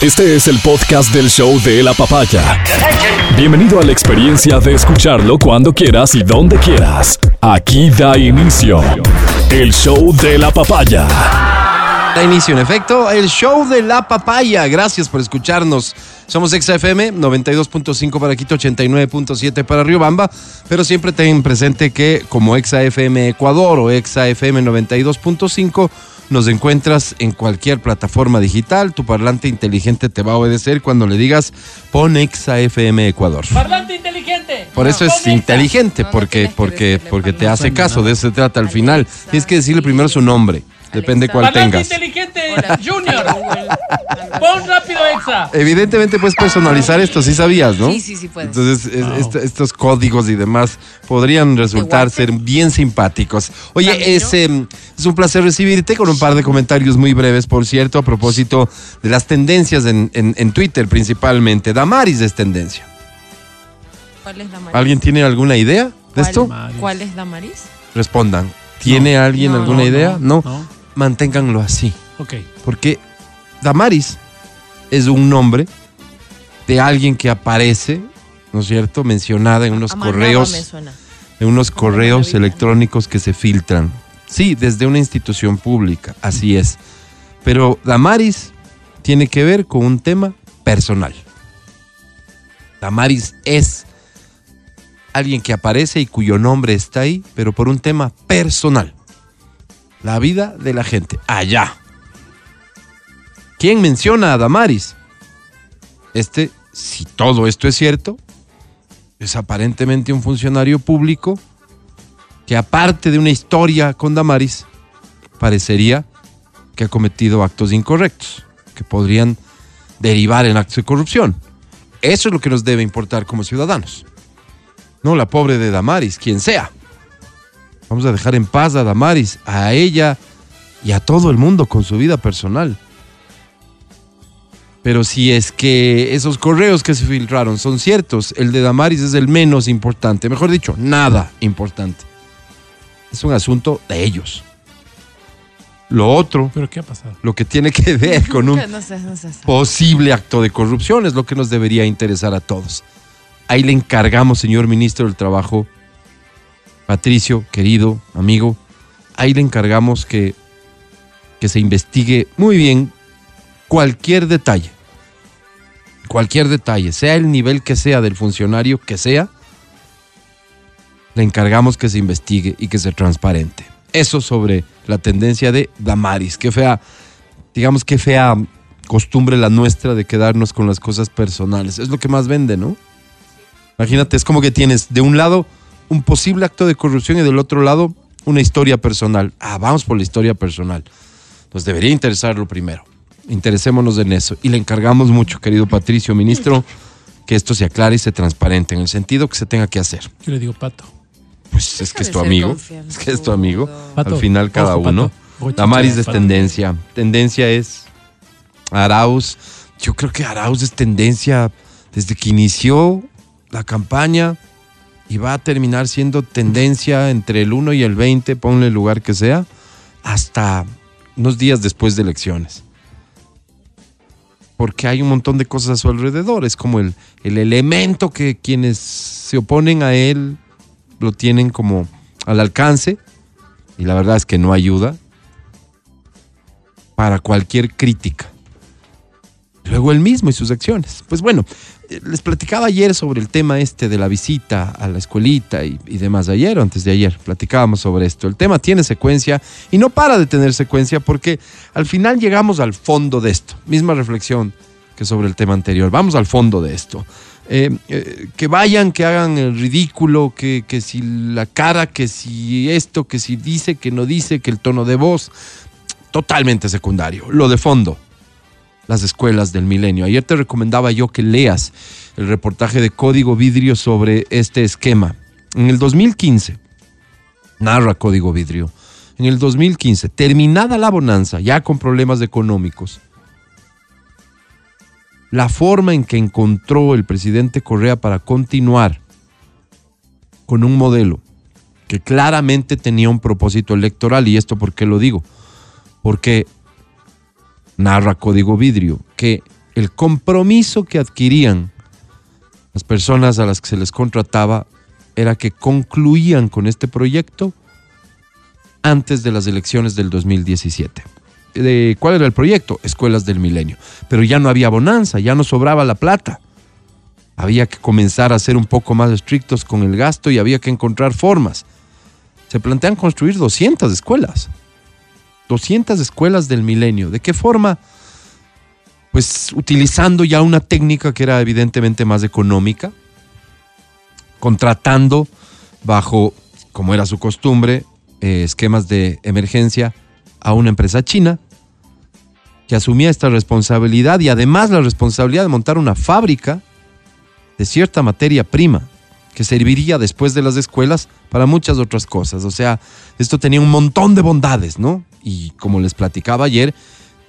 Este es el podcast del show de la papaya. Bienvenido a la experiencia de escucharlo cuando quieras y donde quieras. Aquí da inicio el show de la papaya. Da inicio, en efecto, el show de la papaya. Gracias por escucharnos. Somos XFM 92.5 para Quito, 89.7 para Riobamba, pero siempre ten presente que como XFM Ecuador o XFM 92.5 nos encuentras en cualquier plataforma digital. Tu parlante inteligente te va a obedecer cuando le digas pon XFM Ecuador. Parlante inteligente. Por eso es inteligente, No, porque, porque, porque te hace caso, de eso se trata al final. Tienes que decirle primero su nombre, depende cuál Parlante tengas. Junior. Pon rápido Exa. Evidentemente puedes personalizar esto, sí sabías, ¿no? Sí, sí, sí puedes. Entonces, es- est- estos códigos y demás podrían resultar ser bien simpáticos. Oye, es, em, es un placer recibirte con un par de comentarios muy breves, por cierto, a propósito de las tendencias en, en- en Twitter principalmente. Damaris es tendencia. ¿Cuál es Damaris? ¿Alguien tiene alguna idea de ¿Cuál- esto? ¿Cuál es Damaris? Respondan. ¿Tiene alguien No, alguna no, idea? No. No. Manténganlo así. Ok. Porque Damaris es un nombre de alguien que aparece, ¿no es cierto?, mencionada en unos Amanaba correos, me suena. en unos Como correos electrónicos que se filtran. Sí, desde una institución pública, así es. Pero Damaris tiene que ver con un tema personal. Damaris es alguien que aparece y cuyo nombre está ahí, pero por un tema personal. La vida de la gente, allá. ¿Quién menciona a Damaris? Este, si todo esto es cierto, es aparentemente un funcionario público que aparte de una historia con Damaris, parecería que ha cometido actos incorrectos, que podrían derivar en actos de corrupción. Eso es lo que nos debe importar como ciudadanos. No la pobre de Damaris, quien sea. Vamos a dejar en paz a Damaris, a ella y a todo el mundo con su vida personal. Pero si es que esos correos que se filtraron son ciertos, el de Damaris es el menos importante. Mejor dicho, nada importante. Es un asunto de ellos. Lo otro, ¿Pero qué ha pasado? lo que tiene que ver con un No sé, no sé. posible acto de corrupción es lo que nos debería interesar a todos. Ahí le encargamos, señor ministro del Trabajo, Patricio, querido amigo, ahí le encargamos que, que se investigue muy bien cualquier detalle. Cualquier detalle, sea el nivel que sea del funcionario que sea, le encargamos que se investigue y que se transparente. Eso sobre la tendencia de Damaris. Qué fea, digamos que fea costumbre la nuestra de quedarnos con las cosas personales. Es lo que más vende, ¿no? Imagínate, es como que tienes de un lado un posible acto de corrupción y del otro lado una historia personal. Ah, vamos por la historia personal. Nos debería interesar lo primero. Interesémonos en eso. Y le encargamos mucho, querido Patricio, ministro, que esto se aclare y se transparente en el sentido que se tenga que hacer. Yo le digo pato. Pues es que es tu amigo. Es que es tu amigo. Pato, Al final cada ojo, uno. pato. Damaris es tendencia. Tendencia es Arauz. Yo creo que Arauz es tendencia desde que inició la campaña y va a terminar siendo tendencia entre el 1 y el 20, ponle el lugar que sea, hasta unos días después de elecciones. Porque hay un montón de cosas a su alrededor. Es como el, el elemento que quienes se oponen a él lo tienen como al alcance y la verdad es que no ayuda para cualquier crítica. Luego él mismo y sus acciones. Pues bueno, eh, les platicaba ayer sobre el tema este de la visita a la escuelita y, y demás. Ayer o antes de ayer platicábamos sobre esto. El tema tiene secuencia y no para de tener secuencia porque al final llegamos al fondo de esto. Misma reflexión que sobre el tema anterior. Vamos al fondo de esto. Eh, eh, que vayan, que hagan el ridículo, que, que si la cara, que si esto, que si dice, que no dice, que el tono de voz, totalmente secundario. Lo de fondo, las escuelas del milenio. Ayer te recomendaba yo que leas el reportaje de Código Vidrio sobre este esquema. En el 2015, narra Código Vidrio, en el 2015, terminada la bonanza, ya con problemas económicos, la forma en que encontró el presidente Correa para continuar con un modelo que claramente tenía un propósito electoral, y esto por qué lo digo, porque narra Código Vidrio que el compromiso que adquirían las personas a las que se les contrataba era que concluían con este proyecto antes de las elecciones del 2017. De, ¿Cuál era el proyecto? Escuelas del Milenio. Pero ya no había bonanza, ya no sobraba la plata. Había que comenzar a ser un poco más estrictos con el gasto y había que encontrar formas. Se plantean construir 200 escuelas. 200 escuelas del Milenio. ¿De qué forma? Pues utilizando ya una técnica que era evidentemente más económica, contratando bajo, como era su costumbre, eh, esquemas de emergencia a una empresa china que asumía esta responsabilidad y además la responsabilidad de montar una fábrica de cierta materia prima que serviría después de las escuelas para muchas otras cosas. O sea, esto tenía un montón de bondades, ¿no? Y como les platicaba ayer,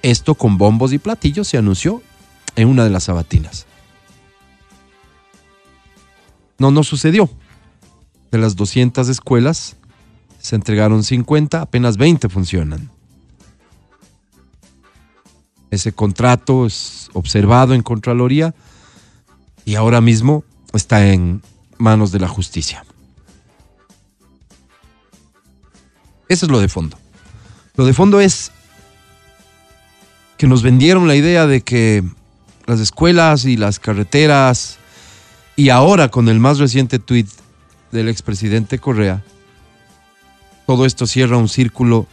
esto con bombos y platillos se anunció en una de las sabatinas. No, no sucedió. De las 200 escuelas se entregaron 50, apenas 20 funcionan. Ese contrato es observado en Contraloría y ahora mismo está en manos de la justicia. Eso es lo de fondo. Lo de fondo es que nos vendieron la idea de que las escuelas y las carreteras, y ahora con el más reciente tuit del expresidente Correa, todo esto cierra un círculo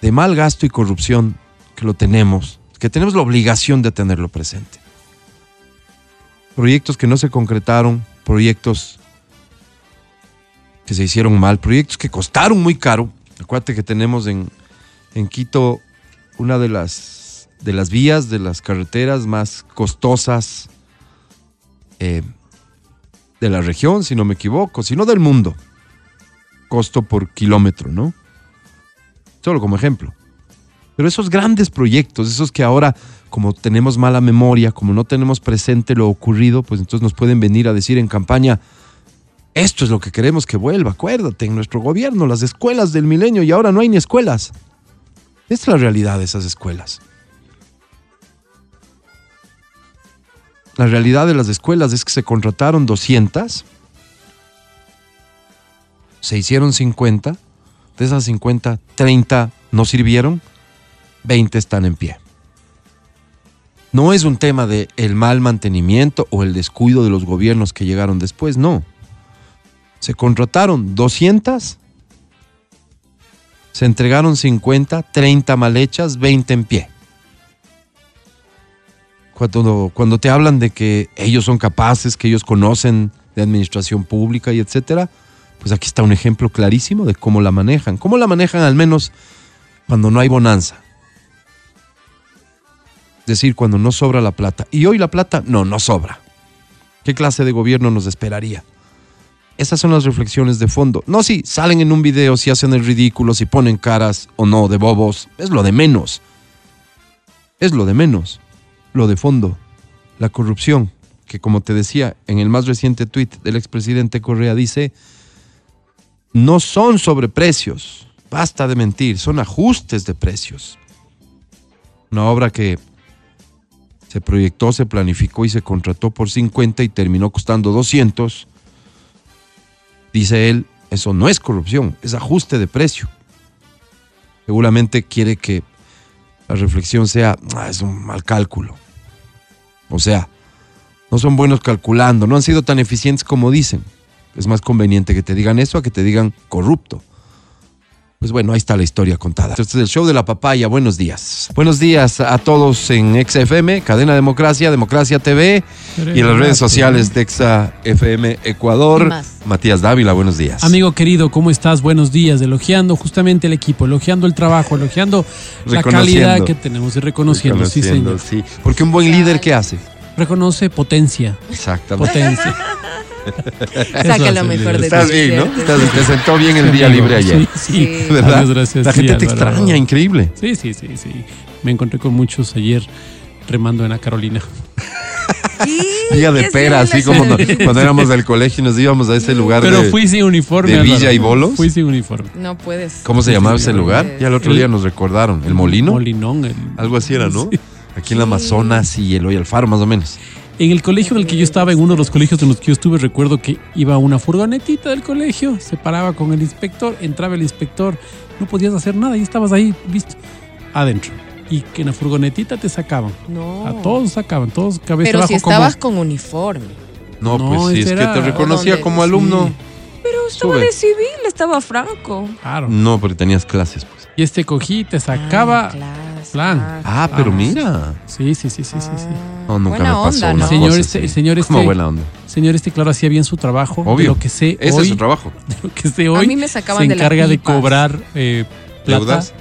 de mal gasto y corrupción que lo tenemos, que tenemos la obligación de tenerlo presente. Proyectos que no se concretaron, proyectos que se hicieron mal, proyectos que costaron muy caro. Acuérdate que tenemos en, en Quito una de las, de las vías, de las carreteras más costosas eh, de la región, si no me equivoco, sino del mundo. Costo por kilómetro, ¿no? Solo como ejemplo. Pero esos grandes proyectos, esos que ahora, como tenemos mala memoria, como no tenemos presente lo ocurrido, pues entonces nos pueden venir a decir en campaña, esto es lo que queremos que vuelva, acuérdate, en nuestro gobierno, las escuelas del milenio, y ahora no hay ni escuelas. Esta es la realidad de esas escuelas. La realidad de las escuelas es que se contrataron 200, se hicieron 50, de esas 50, 30 no sirvieron, 20 están en pie. No es un tema de el mal mantenimiento o el descuido de los gobiernos que llegaron después, no. Se contrataron 200, se entregaron 50, 30 mal hechas, 20 en pie. Cuando, cuando te hablan de que ellos son capaces, que ellos conocen de administración pública y etcétera, pues aquí está un ejemplo clarísimo de cómo la manejan. Cómo la manejan al menos cuando no hay bonanza. Es decir, cuando no sobra la plata. Y hoy la plata, no, no sobra. ¿Qué clase de gobierno nos esperaría? Esas son las reflexiones de fondo. No si salen en un video, si hacen el ridículo, si ponen caras o no de bobos. Es lo de menos. Es lo de menos. Lo de fondo. La corrupción, que como te decía en el más reciente tuit del expresidente Correa dice, no son sobreprecios. Basta de mentir, son ajustes de precios. Una obra que se proyectó, se planificó y se contrató por 50 y terminó costando 200 Dice él, eso no es corrupción, es ajuste de precio. Seguramente quiere que la reflexión sea, ah, es un mal cálculo. O sea, no son buenos calculando, no han sido tan eficientes como dicen. Es más conveniente que te digan eso a que te digan corrupto. Pues bueno, ahí está la historia contada. Este es el show de la papaya. Buenos días. Buenos días a todos en XFM, Cadena Democracia, Democracia TV y en las redes sociales de XFM Ecuador. Matías Dávila, buenos días. Amigo querido, ¿cómo estás? Buenos días. Elogiando justamente el equipo, elogiando el trabajo, elogiando la calidad que tenemos y reconociendo. reconociendo sí, sí. Porque un buen líder, ¿qué hace? Reconoce potencia. Exactamente. Potencia. Saca lo mejor de Estás ti. bien, ¿no? Estás, te sentó bien el día libre ayer. Sí, sí. ¿Verdad? Muchas gracias. La Sí, gente te Álvaro. extraña, increíble. Sí, sí, sí, sí. Me encontré con muchos ayer remando en la Carolina. Sí, Día de pera, así como no- cuando éramos del colegio y nos íbamos a ese lugar Pero de... fui sin uniforme. de Álvaro. Villa y Bolos? Fui sin uniforme. No puedes. ¿Cómo se llamaba ese lugar? Ya el otro El- día nos recordaron. ¿El Molino? Molinón. el- Algo así era, ¿no? Sí. Aquí en la Amazonas y el Hoy Alfaro, más o menos. En el colegio en el que yo estaba, en uno de los colegios en los que yo estuve, recuerdo que iba una furgonetita del colegio, se paraba con el inspector, entraba el inspector, no podías hacer nada y estabas ahí, visto, adentro. Y que en la furgonetita te sacaban. No. A todos sacaban, todos cabeza Pero abajo si estabas como... con uniforme. No, No, pues sí, es que te reconocía como alumno. Pero estaba Sube. de civil, estaba franco. Claro. No, porque tenías clases, pues. Y este cogí, te sacaba. Ah, clase. Plan. Ah, pero Vamos. mira. Sí, sí, sí, sí, sí, sí. No, nunca Buena me pasó onda, una ¿no? Señor, cosa este- así. el señor este- Como buena onda. Señor, este, claro, hacía bien su trabajo. De Obvio. lo que sé Ese hoy, es su trabajo. de lo que sé hoy, mí me sacaban se de las encarga de pipas. cobrar eh, plata, ¿Deudas?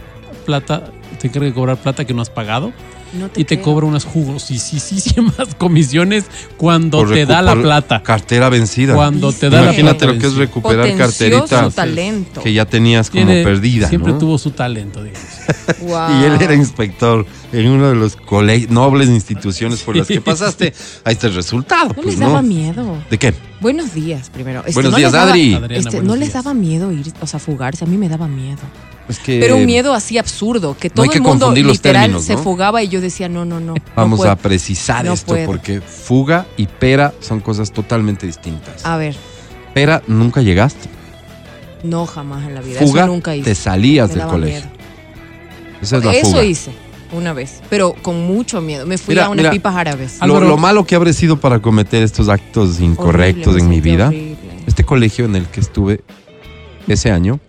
plata, se encarga de cobrar plata que no has pagado No y te creo. cobra unas jugos y sí, sí, sí, más comisiones cuando Por te da la plata. Cartera vencida. Cuando te da la Imagínate plata. lo que es recuperar Potenció carterita su talento. que ya tenías como Tiene- perdida, Siempre ¿no? tuvo su talento, digamos. Wow. Y él era inspector en uno de los cole- nobles instituciones por las que pasaste. Ahí está el resultado, No pues, les ¿no? daba miedo. ¿De qué? Buenos días, primero. Este, Buenos no días, daba- Adri. Adriana, este, buenos no les días. daba miedo ir, o sea, fugarse. A mí me daba miedo. Es que Pero un miedo así absurdo, que todo hay que el mundo literal términos, se ¿no? fugaba y yo decía, no, no, no. no Vamos puedo. a precisar No esto puedo. porque fuga y pera son cosas totalmente distintas. A ver, Pera, nunca llegaste. no jamás en la vida. Fuga, Eso nunca hice. te salías Me del colegio. miedo. Esa es la Eso fuga. hice una vez, pero con mucho miedo. Me fui Mira, a unas mira. pipas árabes. Lo, lo malo que habré sido para cometer estos actos incorrectos Horrible, en mi vida. horrible. Este colegio en el que estuve ese año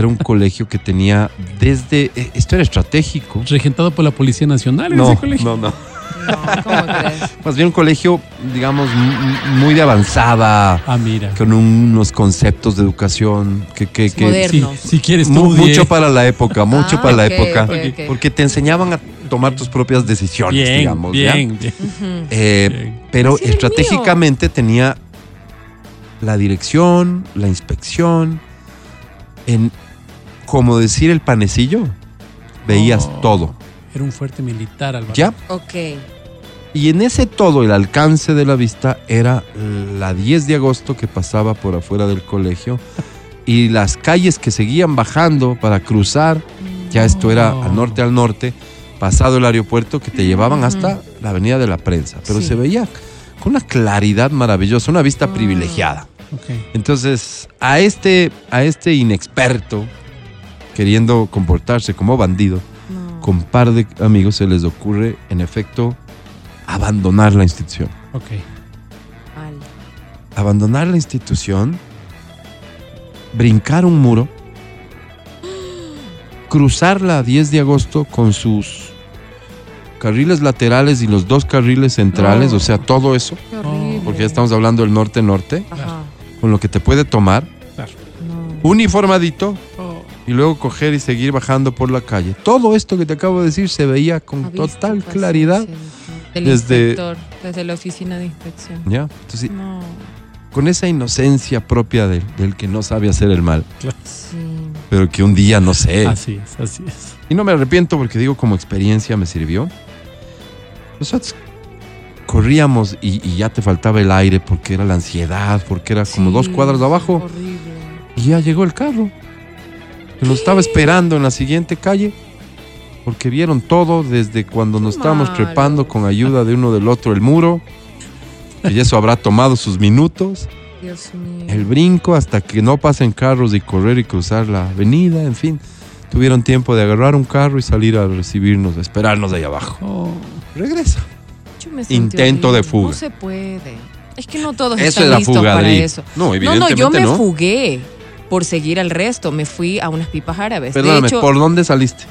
era un colegio que tenía desde. eh, Esto era estratégico. Regentado por la Policía Nacional en No, ese colegio. no, no. No, ¿cómo crees? Más bien un colegio, digamos, muy de avanzada, Ah, mira. con unos conceptos de educación que. que, que- Moderno. Si, si quieres mu- mucho para la época, mucho Ah, para la época. Porque te enseñaban a tomar tus propias decisiones, Bien, digamos. ¿ya? bien, bien. Eh, bien. pero Así estratégicamente tenía la dirección, la inspección, en, como decir el panecillo, veías Oh. todo, Era un fuerte militar, Álvaro. ¿ya? Ok. Y en ese todo, el alcance de la vista era la 10 de agosto que pasaba por afuera del colegio y las calles que seguían bajando para cruzar, ya esto era al norte al norte, pasado el aeropuerto que te llevaban hasta la avenida de la prensa, pero Sí. se veía con una claridad maravillosa, una vista Ah. privilegiada. Ok. Entonces, a este, a este inexperto, queriendo comportarse como bandido, No. con par de amigos se les ocurre, en efecto, abandonar la institución. Ok. Abandonar la institución, brincar un muro, cruzar la 10 de agosto con sus carriles laterales y los dos carriles centrales, No. o sea, todo eso, Qué porque ya estamos hablando del norte-norte, con lo que te puede tomar, No. uniformadito, y luego coger y seguir bajando por la calle. Todo esto que te acabo de decir se veía con total pasar, claridad. sí, sí. Del desde- inspector, desde la oficina de inspección. ¿Ya? Entonces, No. con esa inocencia propia del, del que no sabe hacer el mal, Sí. pero que un día no sé. Así es, así es. Y no me arrepiento porque digo, como experiencia me sirvió. Nosotros corríamos y, y ya te faltaba el aire porque era la ansiedad, porque era como Sí, dos cuadras abajo. Horrible. Y ya llegó el carro. Que nos estaba esperando en la siguiente calle. Porque vieron todo desde cuando nos estábamos trepando con ayuda de uno del otro el muro. Y eso habrá tomado sus minutos. Dios mío. El brinco hasta que no pasen carros y correr y cruzar la avenida. En fin, tuvieron tiempo de agarrar un carro y salir a recibirnos, a esperarnos de ahí abajo. Oh, Regresa. Intento de horrible. fuga. No se puede. Es que no todos Eso están listos fuga, para Adri. eso. No, No, no, evidentemente yo me no. fugué por seguir al resto. Me fui a unas pipas árabes. Perdóname, de hecho, ¿por dónde saliste?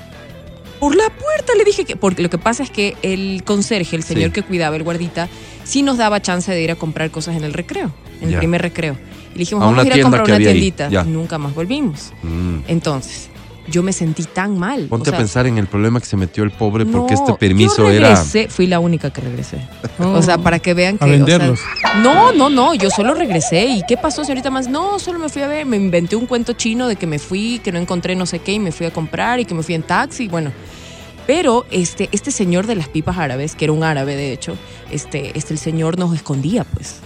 por la puerta le dije que. Porque lo que pasa es que el conserje, el señor Sí. que cuidaba, el guardita, sí nos daba chance de ir a comprar cosas en el recreo, en el primer recreo. Y le dijimos, A vamos a ir a comprar una ahí. tiendita. Nunca más volvimos. Mm. Entonces, yo me sentí tan mal. Ponte o sea, a pensar en el problema que se metió el pobre porque no, este permiso yo era... regresé, Fui la única que regresé. oh. O sea, para que vean que. A o sea, venderlos. no, no, no, yo solo regresé. ¿Y qué pasó, señorita más? No, solo me fui a ver, me inventé un cuento chino de que me fui, que no encontré no sé qué y me fui a comprar y que me fui en taxi, bueno. Pero este, este señor de las pipas árabes, que era un árabe de hecho, este, este el señor nos escondía, pues.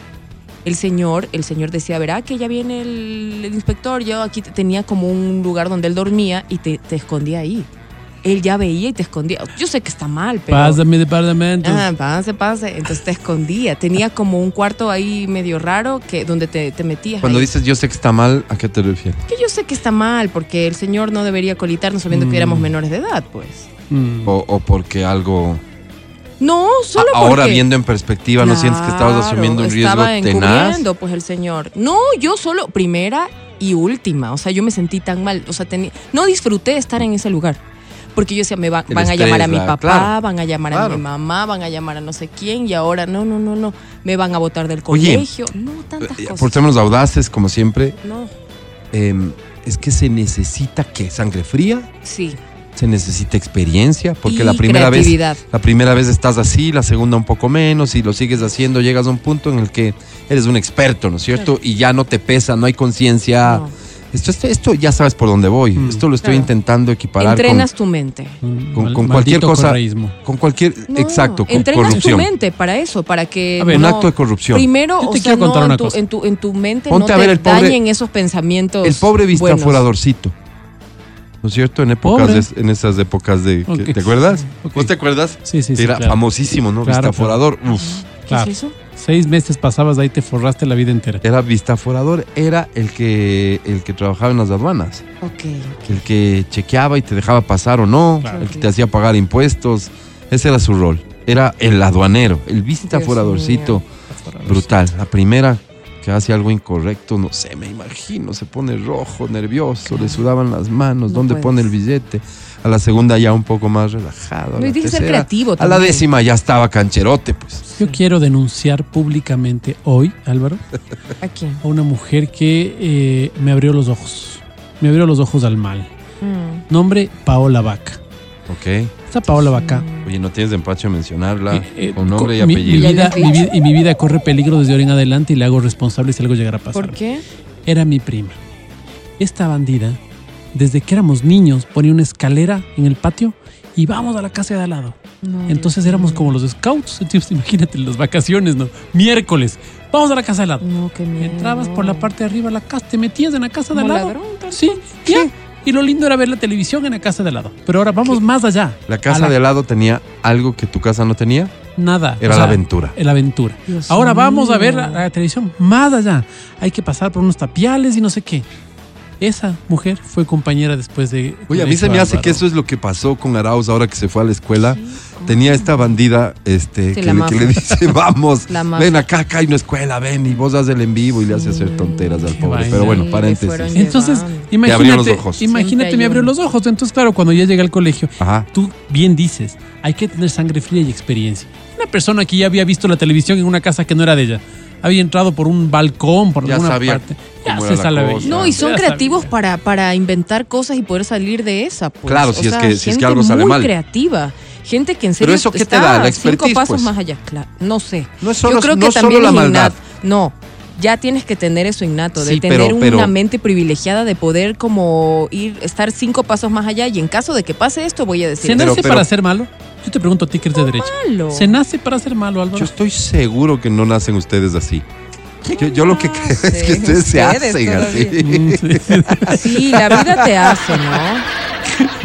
El señor, el señor decía, verá que ya viene el, el inspector, yo aquí te- tenía como un lugar donde él dormía y te, te escondía ahí. él ya veía y te escondía. Yo sé que está mal, pero... Pasa mi departamento. Ah, pase, pase. Entonces te escondía. Tenía como un cuarto ahí medio raro que donde te, te metías. Cuando ahí. dices yo sé que está mal, ¿a qué te refieres? Que yo sé que está mal, porque el señor no debería colitarnos sabiendo que éramos menores de edad, pues. Mm. O, o porque algo... No, solo A- Ahora porque- viendo en perspectiva, ¿no sientes que estabas asumiendo un riesgo estaba tenaz? pues el señor. No, yo solo primera y última. O sea, yo me sentí tan mal. O sea, tenía, no disfruté estar en ese lugar. Porque yo decía, me va- van a llamar a mi papá, claro, van a llamar a mi mamá, van a llamar a no sé quién, y ahora no, no, no, no. Me van a botar del Oye, colegio. no, tantas Eh, cosas. Por sernos audaces, como siempre, No, em, es que se necesita que sangre fría, sí. Se necesita experiencia, porque Y la primera vez la primera vez estás así, la segunda un poco menos y lo sigues haciendo, llegas a un punto en el que eres un experto, ¿no es cierto? Y ya no te pesa, no hay conciencia. No. Esto, esto, esto ya sabes por dónde voy. Mm. Esto lo estoy Claro. intentando equiparar con, Entrenas tu mente. Con- cualquier cosa. correísmo. con cualquier No, exacto, con entrenas corrupción. tu mente para eso, para que A ver, Un no- acto de corrupción. Primero, Yo o te sea, quiero contar no, una en, tu, cosa. en, tu, en tu mente Ponte no a ver el pobre- dañen esos pensamientos. El pobre vista buenos. furadorcito. ¿No es cierto? En épocas de- en esas épocas de. ¿te acuerdas? Ok. ¿Vos te acuerdas? Sí, sí, sí. Era claro. famosísimo, ¿no? Claro, vista claro. Uf. ¿Qué Claro. es eso? Seis meses pasabas ahí, te forraste la vida entera. Era vista forador, era el que el que trabajaba en las aduanas. Ok. el que chequeaba y te dejaba pasar o no, Claro. el que te hacía pagar impuestos. Ese era su rol. Era el aduanero, el vista Dios foradorcito. Brutal. La primera que hace algo incorrecto, no sé, me imagino, se pone rojo, nervioso, le sudaban las manos, No ¿dónde pone el billete? A la segunda ya un poco más relajado. a No, y la ser creativo A décima ya estaba cancherote, pues. Yo quiero denunciar públicamente hoy, Álvaro, ¿A quién? a una mujer que eh, me abrió los ojos. Me abrió los ojos al mal. Mm. Nombre, Paola Vaca. Ok. Esta Paola Vaca. Oye, no tienes empacho en mencionarla eh, eh, con nombre y mi- apellido. Mi, vida, mi vida- y mi vida corre peligro desde ahora en adelante y le hago responsable si algo llegara a pasar. ¿Por qué? Era mi prima. Esta bandida, desde que éramos niños, ponía una escalera en el patio y vamos a la casa de al lado. No, Entonces éramos como los scouts. Entonces, imagínate las vacaciones, ¿no? Miércoles, vamos a la casa de al lado. No, qué miedo. Entrabas por la parte de arriba de la casa, te metías en la casa de al lado. ladrón, Sí, ya. Y lo lindo era ver la televisión en la casa de al lado. Pero ahora vamos más allá. La casa de al lado tenía algo que tu casa no tenía. Nada. Era O la sea, aventura. La aventura. Dios Ahora vamos a ver mío. la, la televisión más allá. Hay que pasar por unos tapiales y no sé qué. Esa mujer fue compañera después de. Oye, a mí se me hace que eso es lo que pasó con Arauz ahora que se fue a la escuela. Tenía esta bandida este, Sí, que, le, que le mafia. dice, vamos, ven acá, acá hay una escuela, ven, y vos haces el en vivo y le hace hacer tonteras al pobre. Pero bueno, paréntesis. Entonces, llevando. abrió los imagínate, ojos. imagínate, me abrió los ojos. Entonces, claro, cuando ya llegué al colegio, Ajá. tú bien dices, hay que tener sangre fría y experiencia. Una persona que ya había visto la televisión en una casa que no era de ella, había entrado por un balcón, por Ya alguna sabía parte, ya se sabe. No, y son Ya creativos sabía. para, para inventar cosas y poder salir de esa. Pues. Claro, O si es que- si es que algo sale muy mal. creativa. Gente que en Pero serio eso, ¿qué te está da? La cinco pasos pues. más allá. Claro, no sé. No es solo, Yo creo no que solo también la es maldad. innato. No, ya tienes que tener eso innato, de Sí, tener pero- pero- una mente privilegiada de poder como ir, estar cinco pasos más allá y en caso de que pase esto voy a decir. ¿Se Pero- nace pero- para ser malo? Yo te pregunto a ti que eres de derecha. malo. ¿Se nace para ser malo, Álvaro? Yo estoy seguro que no nacen ustedes así. Yo, yo lo que creo es que ustedes se hacen así. Mm, sí. Sí, la vida te hace, ¿no?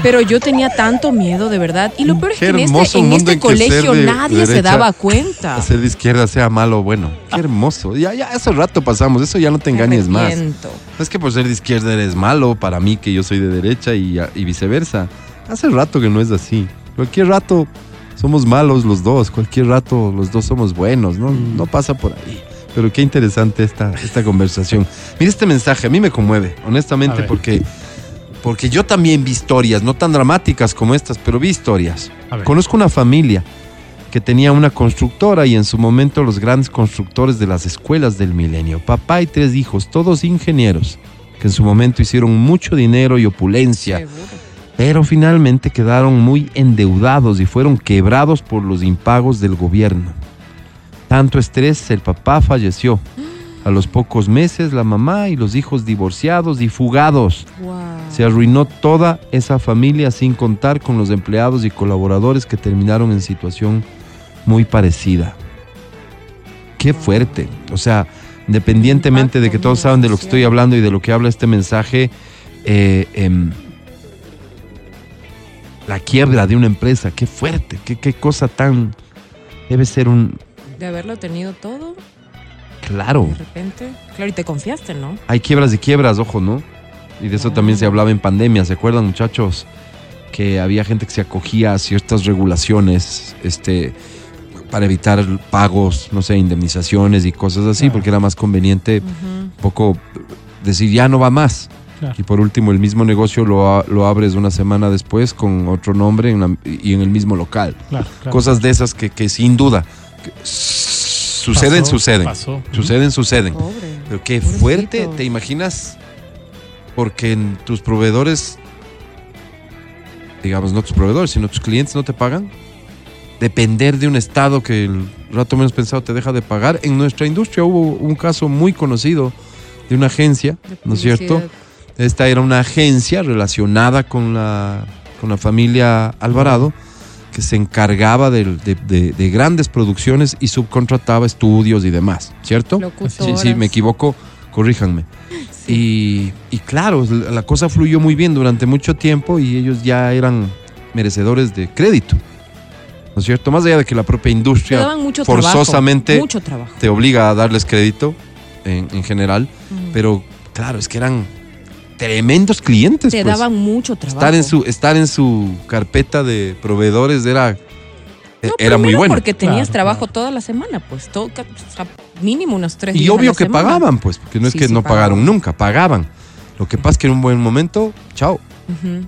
Pero yo tenía tanto miedo, de verdad. Y lo peor es que en este, en este en ser colegio de nadie se derecha daba cuenta. Hacer de izquierda sea malo o bueno. Qué hermoso. Ya, ya, hace rato pasamos. Eso ya no te engañes más. No es que por ser de izquierda eres malo para mí que yo soy de derecha y, y viceversa. Hace rato que no es así. Cualquier rato somos malos los dos. Cualquier rato los dos somos buenos. No, Mm. no pasa por ahí. Pero qué interesante esta, esta conversación. Mira este mensaje, a mí me conmueve, honestamente, porque, porque yo también vi historias, no tan dramáticas como estas, pero vi historias. Conozco una familia que tenía una constructora y en su momento los grandes constructores de las escuelas del milenio. Papá y tres hijos, todos ingenieros, que en su momento hicieron mucho dinero y opulencia, Seguro. pero finalmente quedaron muy endeudados y fueron quebrados por los impagos del gobierno. Tanto estrés, el papá falleció. A los pocos meses, la mamá y los hijos divorciados y fugados. Wow. Se arruinó toda esa familia sin contar con los empleados y colaboradores que terminaron en situación muy parecida. Qué fuerte. O sea, independientemente de que todos saben de lo que estoy hablando y de lo que habla este mensaje, eh, em, la quiebra de una empresa, qué fuerte, qué, qué cosa tan... Debe ser un... De haberlo tenido todo, Claro, de repente. Claro, y te confiaste, ¿no? hay quiebras y quiebras, ojo, ¿no? Y de eso también se hablaba en pandemia, ¿se acuerdan muchachos? Que había gente que se acogía a ciertas regulaciones, este, para evitar pagos, no sé, indemnizaciones y cosas así, Claro. porque era más conveniente un poco decir ya no va más. Claro. Y por último, el mismo negocio lo, lo abres una semana después con otro nombre en la- y en el mismo local. Claro, claro. Cosas de esas que, que sin duda suceden, Pasó, suceden. pasó. Suceden, suceden. Pobre. Pero qué Pobrecito. fuerte, ¿te imaginas? Porque en tus proveedores, digamos, no tus proveedores, sino tus clientes no te pagan. Depender de un Estado que el rato menos pensado te deja de pagar. En nuestra industria hubo un caso muy conocido de una agencia, De ¿no es cierto? Esta era una agencia relacionada con la, con la familia Alvarado que se encargaba de, de- de grandes producciones y subcontrataba estudios y demás, ¿cierto? Sí, sí, me equivoco, corríjanme. Y, y claro, la cosa fluyó muy bien durante mucho tiempo y ellos ya eran merecedores de crédito. ¿No es cierto? Más allá de que la propia industria mucho forzosamente trabajo. Mucho trabajo. te obliga a darles crédito en, en general, Mm. pero claro, es que eran tremendos clientes. Te pues. daban mucho trabajo. estar en su estar en su carpeta de proveedores era No, era muy bueno. porque tenías Claro, trabajo claro. toda la semana, pues todo, ca- o sea, mínimo unos tres Y días a obvio la que semana. pagaban, pues, porque no es que sí no pagaron nunca, pagaban. Lo que pasa es que en un buen momento, chao.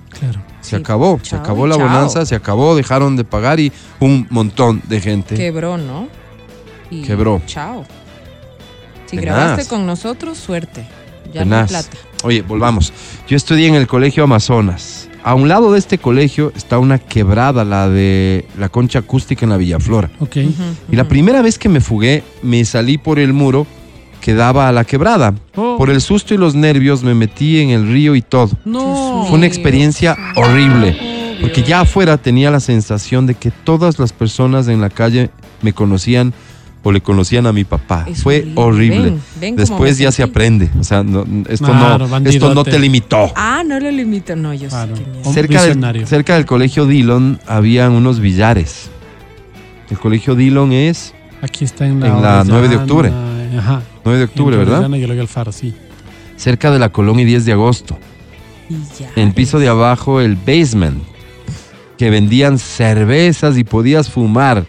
Claro. se Sí, acabó, se acabó y la chao. bonanza, se acabó, dejaron de pagar y un montón de gente. Quebró, ¿no? Y Quebró. Chao. Si Tenaz. grabaste con nosotros, suerte. Ya no hay Tenaz. plata. Oye, volvamos. Yo estudié en el Colegio Amazonas. A un lado de este colegio está una quebrada, la de la concha acústica en la Villaflora. Ok. Y la primera vez que me fugué, me salí por el muro que daba a la quebrada. Oh, Por el susto y los nervios me metí en el río y todo. no. Fue una experiencia horrible. Porque ya afuera tenía la sensación de que todas las personas en la calle me conocían o le conocían a mi papá. Es Fue horrible. Ven, ven cómo Después ya se aprende. O sea, no- esto, Claro, no, esto no te limitó. Ah, no lo limito. No, yo Claro. Cerca del, visionario. cerca del colegio Dillon habían unos billares. El colegio Dillon es Aquí está en la, En la 9 de octubre. Ajá. 9 de octubre, Entre ¿verdad? Y el Alfaro, sí. Cerca de la Colón y 10 de agosto. En el piso de abajo, el basement. Que vendían cervezas y podías fumar.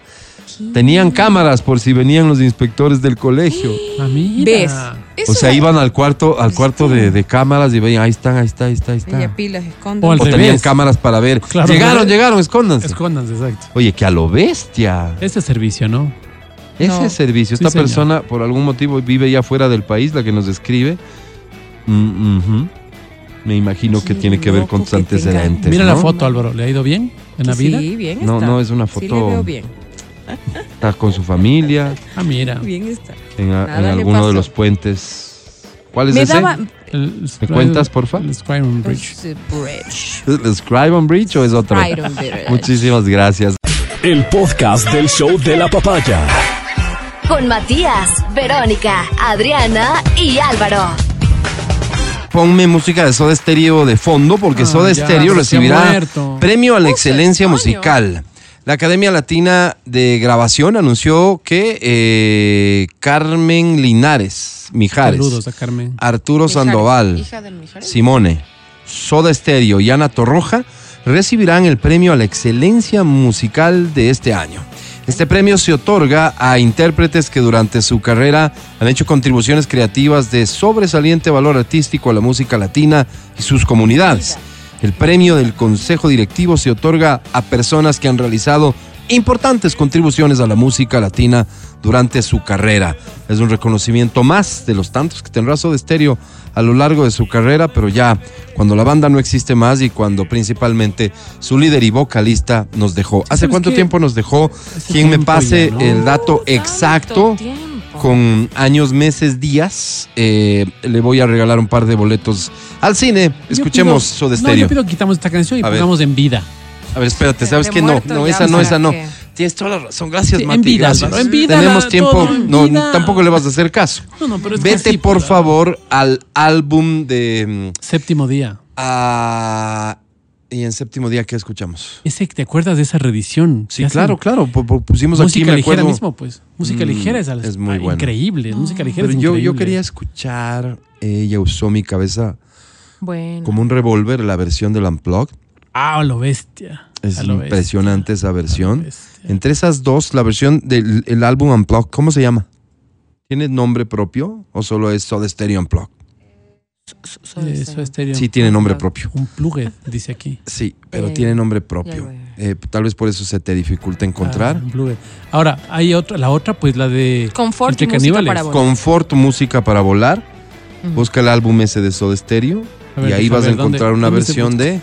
Tenían cámaras por si venían los inspectores del colegio. Ah, mira. ¿Ves? O sea, iban al cuarto, al cuarto de, de cámaras y veían, ahí están, ahí está, ahí está, ahí está. Pilas. O tenían cámaras para ver. Claro, llegaron, llegaron, escóndanse. Escóndanse, exacto. Oye, que a lo bestia. Ese servicio, ¿no? Ese No. servicio. Sí, Esta señor. persona, por algún motivo, vive ya fuera del país, la que nos escribe. Mm, ujú. Me imagino que tiene que ver con tus antecedentes. Mira la foto, Álvaro. ¿Le ha ido bien en la vida? Sí, bien No, está. no, es una Sí le foto- veo bien. Está con su familia Ah, mira. Bien está. en, en alguno de los puentes. ¿Cuál es Me ese? daba... El- ¿Me cuentas, porfa? El Skyrim Bridge. Bridge. ¿El Scribe Bridge o es otro? Muchísimas gracias. El podcast del show de la papaya. Con Matías, Verónica, Adriana y Álvaro. Ponme música de Soda Stereo de fondo porque Ah, Soda ya, Stereo recibirá premio a la excelencia musical. La Academia Latina de Grabación anunció que eh, Carmen Linares, Mijares, Saludos a Carmen. Arturo Mijares, Sandoval, hija del Mijares. Simone, Soda Stereo y Ana Torroja recibirán el premio a la excelencia musical de este año. Este premio se otorga a intérpretes que durante su carrera han hecho contribuciones creativas de sobresaliente valor artístico a la música latina y sus comunidades. El premio del Consejo Directivo se otorga a personas que han realizado importantes contribuciones a la música latina durante su carrera. Es un reconocimiento más de los tantos que tendrá Soda Stereo a lo largo de su carrera, pero ya cuando la banda no existe más y cuando principalmente su líder y vocalista nos dejó. ¿Hace ¿sabes cuánto tiempo nos dejó? Quien me pase ya, ¿no? el dato exacto tiempo. Con años, meses, días, eh, le voy a regalar un par de boletos al cine. Escuchemos pido- Soda No, yo pido que quitamos esta canción y A ver. pongamos en vida. A ver, espérate, ¿sabes De qué? No, muerto no, ya, esa no, ¿para esa no. Tienes toda la razón. Gracias, Sí, en Mati. vida, gracias. Álvaro, en vida, Tenemos la- tiempo. todo en No, vida. tampoco le vas a hacer caso. No, no, pero es que Vete, así, por pues, favor, al álbum de. mm, Séptimo día. ah, Y en séptimo día, ¿qué escuchamos? Ese, ¿Te acuerdas de esa reedición? Sí, claro, claro. pu- pu- Pusimos Música aquí, me ligera acuerdo. mismo, pues. Música Mm, ligera es, es muy ah, bueno. increíble. Música ligera Pero es yo, yo increíble. quería escuchar, ella usó mi cabeza Bueno. como un revólver, la versión del Unplugged. Ah, lo bestia. Es A lo bestia. impresionante esa versión. Entre esas dos, la versión del el álbum Unplugged, ¿cómo se llama? ¿Tiene nombre propio o solo es Soda Stereo Unplugged? Eh, Stereo. Soda Stereo. Sí, tiene nombre propio. Un plugin, dice aquí. Sí, pero Eh, tiene nombre propio. Eh, tal vez por eso se te dificulta encontrar. Ah, un. Ahora, hay otra, la otra, pues la de. Confort y música caníbales. para volar. Confort, música para volar. Ujú. Busca el álbum ese de Soda Stereo. A ver, y ahí vas a ver, ¿dónde- encontrar una dónde se versión de.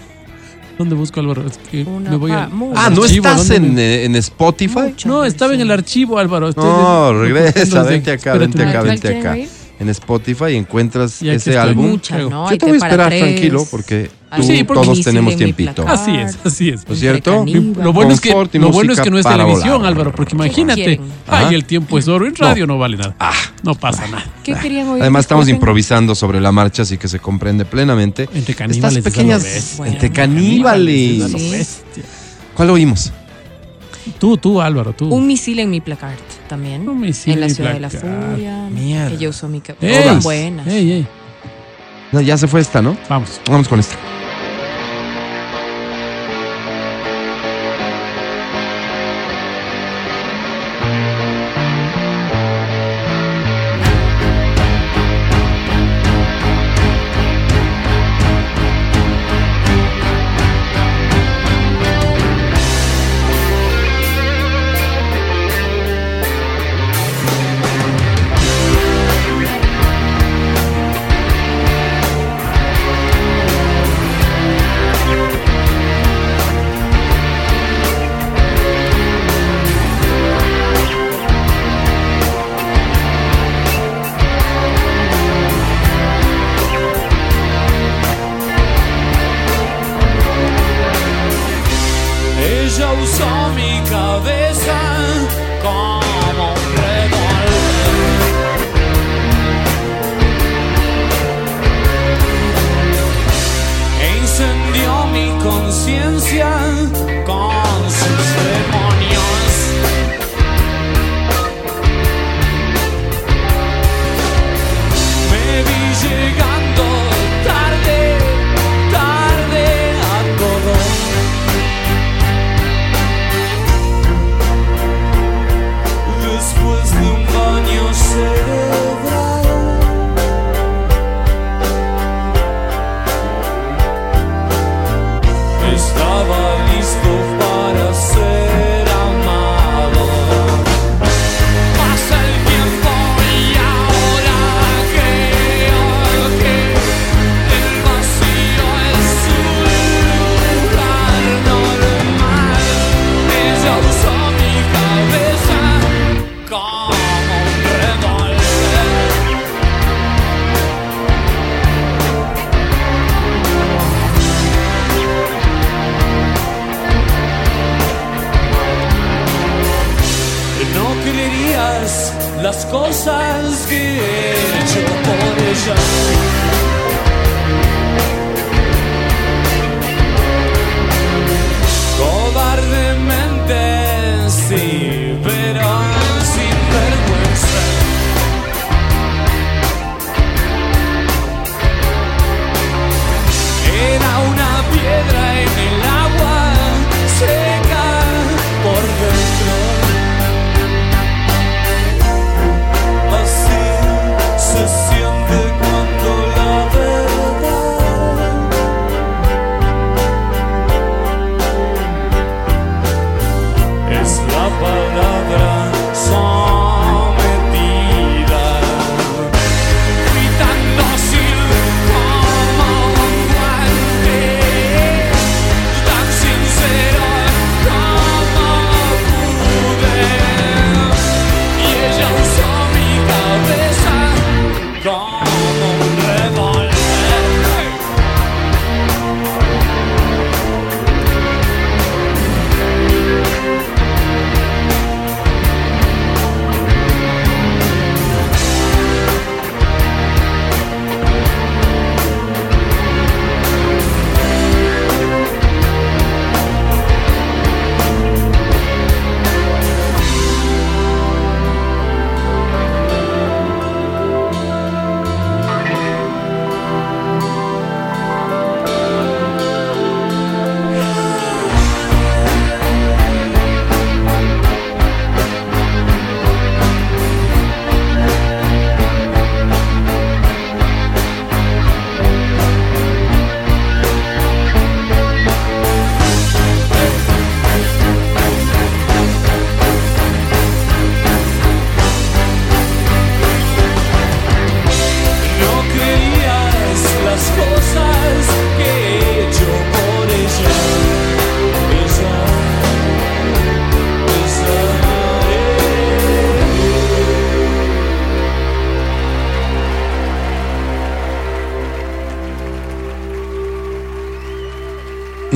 ¿Dónde busco Álvaro? Es que Una me voy pa- a. muy Ah, Al ¿no archivo, estás ¿dónde en, me- eh, en Spotify? No, estaba en el archivo, Álvaro. Estoy No, de- regresa, buscando vente acá, espérate vente un acá, momento. vente ¿Quieren acá. oír? En Spotify encuentras Y ese álbum. Mucha, Creo. ¿no? Yo te voy a esperar tres. tranquilo porque Ay, tú- Sí, porque todos tenemos tiempito. placar. Así es, así es. ¿No es cierto? Lo bueno, es que, lo bueno es que no es televisión, volar. Álvaro, porque imagínate. Ay, Ajá. el tiempo es oro. En radio no, vale nada. Ah. No pasa nada. ¿Qué querían oír? Además estamos improvisando sobre la marcha, así que se comprende plenamente. Entre Estas caníbales. es a lo pequeñas... Bueno. Entre caníbales. Sí. ¿Cuál oímos? Tú, tú, Álvaro, tú. Un misil en mi placard también. Un misil en la ciudad de la furia. Mierda. Ella usó mi cabeza. Buenas. ey, ey. No, ya se fue esta, ¿no? Vamos. Vamos con esta.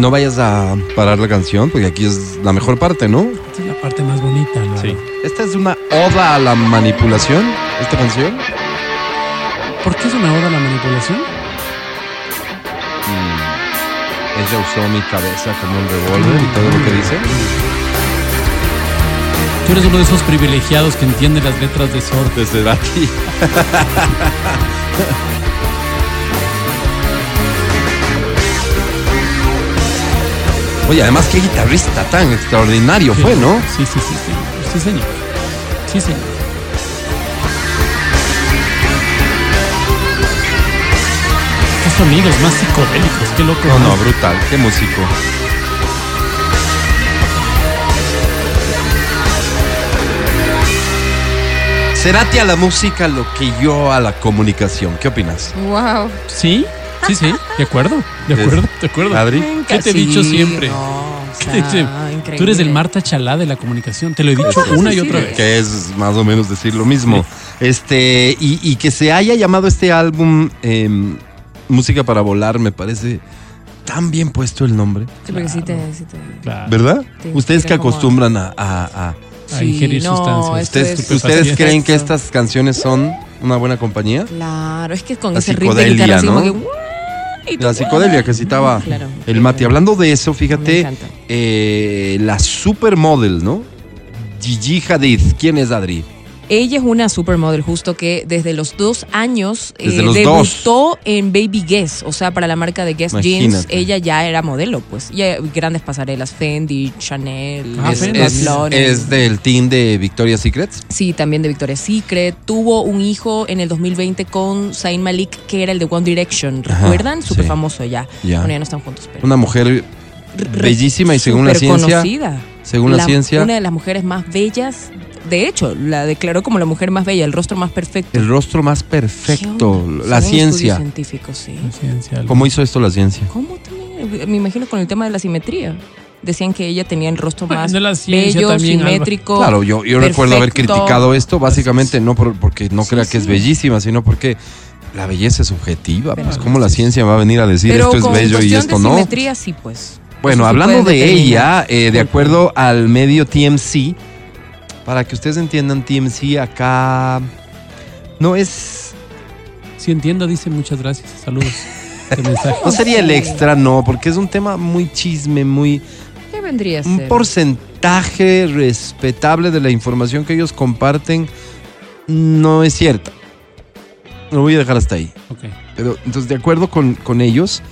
No vayas a parar la canción, porque aquí es la mejor parte, ¿no? Esta es la parte más bonita, ¿no? Esta es una oda a la manipulación, esta canción. ¿Por qué es una oda a la manipulación? Ella usó mi cabeza como un revólver y todo lo que dice. Tú eres uno de esos privilegiados que entiende las letras de Sor. Desde aquí. Oye, además qué guitarrista tan extraordinario fue, ¿no? Sí, sí, sí, sí. Sí, señor. Sí, señor. Qué sonidos más psicodélicos, qué loco. No, no, brutal, qué músico. Cerati a la música lo que yo a la comunicación. ¿Qué opinas? Wow. Sí, sí, sí. De acuerdo, de acuerdo, de acuerdo. Adri. ¿Qué te he dicho siempre? No, o. Tú eres el Marta Chalá de la comunicación. Te lo he dicho una y otra vez. Que es más o menos decir lo mismo. Este, y, y que se haya llamado este álbum em, Música para Volar, me parece tan bien puesto el nombre. Sí, porque sí te, sí te- Claro. ¿Verdad? Te Ustedes que acostumbran a- a- a A Sí, ingerir no, sustancias. ¿Ustedes, es- ¿ustedes creen que estas canciones son una buena compañía? Claro, es que con La ese ritmo de La psicodelia que citaba Claro. el Mati. Hablando de eso, fíjate, eh, la supermodel, ¿no? Gigi Hadid. ¿Quién es Adri? Ella es una supermodel justo que desde los dos años eh, los debutó en Baby Guess, o sea, para la marca de Guess Jeans, ella ya era modelo, pues. Ya grandes pasarelas, Fendi, Chanel, Ah, es, del team de Victoria's Secret. Sí, también de Victoria's Secret. Tuvo un hijo en el 2020 con Zayn Malik, que era el de One Direction. ¿Recuerdan? Súper sí. famoso ya. Ya. Bueno, ya no están juntos, pero. Una mujer bellísima y según la ciencia, Superconocida. según la, ciencia, Una de las mujeres más bellas. De hecho, la declaró como la mujer más bella, el rostro más perfecto. el rostro más ¿Qué perfecto, la Según ciencia. científicos, sí. Ciencia, ¿Cómo hizo esto la ciencia? ¿Cómo también? Me imagino con el tema de la simetría. Decían que ella tenía el rostro más la bello, también, Alba. simétrico. Claro, yo, yo recuerdo haber criticado esto básicamente no por- porque no Sí, crea que es bellísima, sino porque la belleza es subjetiva. Pero- pues cómo la ciencia va a venir a decir Pero esto es bello y esto de no. simetría, sí, pues. Bueno, Eso hablando de ella, eh, de acuerdo al medio TMC, para que ustedes entiendan, TMC acá no es, Sí entiendo, dice muchas gracias. Saludos. No sería el extra, no, porque es un tema muy chisme, muy ¿Qué vendría a un ser? porcentaje respetable de la información que ellos comparten no es cierta. Lo voy a dejar hasta ahí. Ok. Pero entonces, de acuerdo con, con ellos,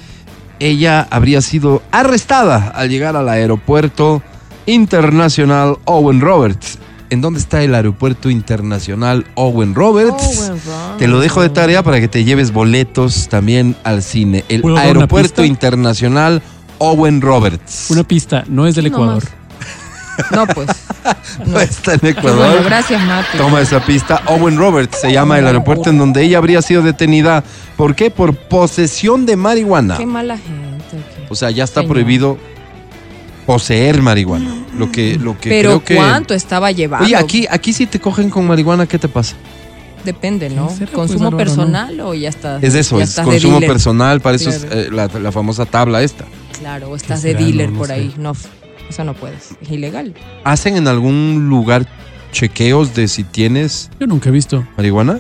ella habría sido arrestada al llegar al aeropuerto internacional Owen Roberts. ¿En dónde está el aeropuerto internacional Owen Roberts? Te lo dejo de tarea para que te lleves boletos también al cine. El ¿Puedo dar una aeropuerto internacional Owen Roberts. Una pista, no es del Ecuador. No, pues. No está en bueno, Ecuador. gracias, Mati. Toma esa pista. Owen Roberts se llama el aeropuerto en donde ella habría sido detenida. ¿Por qué? Por posesión de marihuana. Qué mala gente. qué- O sea, ya está Señor. prohibido poseer marihuana. Lo que, lo que Pero creo que. ¿cuánto estaba llevando? Oye, aquí, aquí si te cogen con marihuana, ¿qué te pasa? Depende, ¿no? ¿Qué será, ¿Consumo pues, personal o ya estás? Es eso, ya es estás consumo personal, para eso es eh, la, la famosa tabla esta. Claro, o estás ¿Qué de dealer No, no por sé. ahí. No, eso no puedes. Es ilegal. ¿Hacen en algún lugar chequeos de si tienes Yo nunca he visto. marihuana?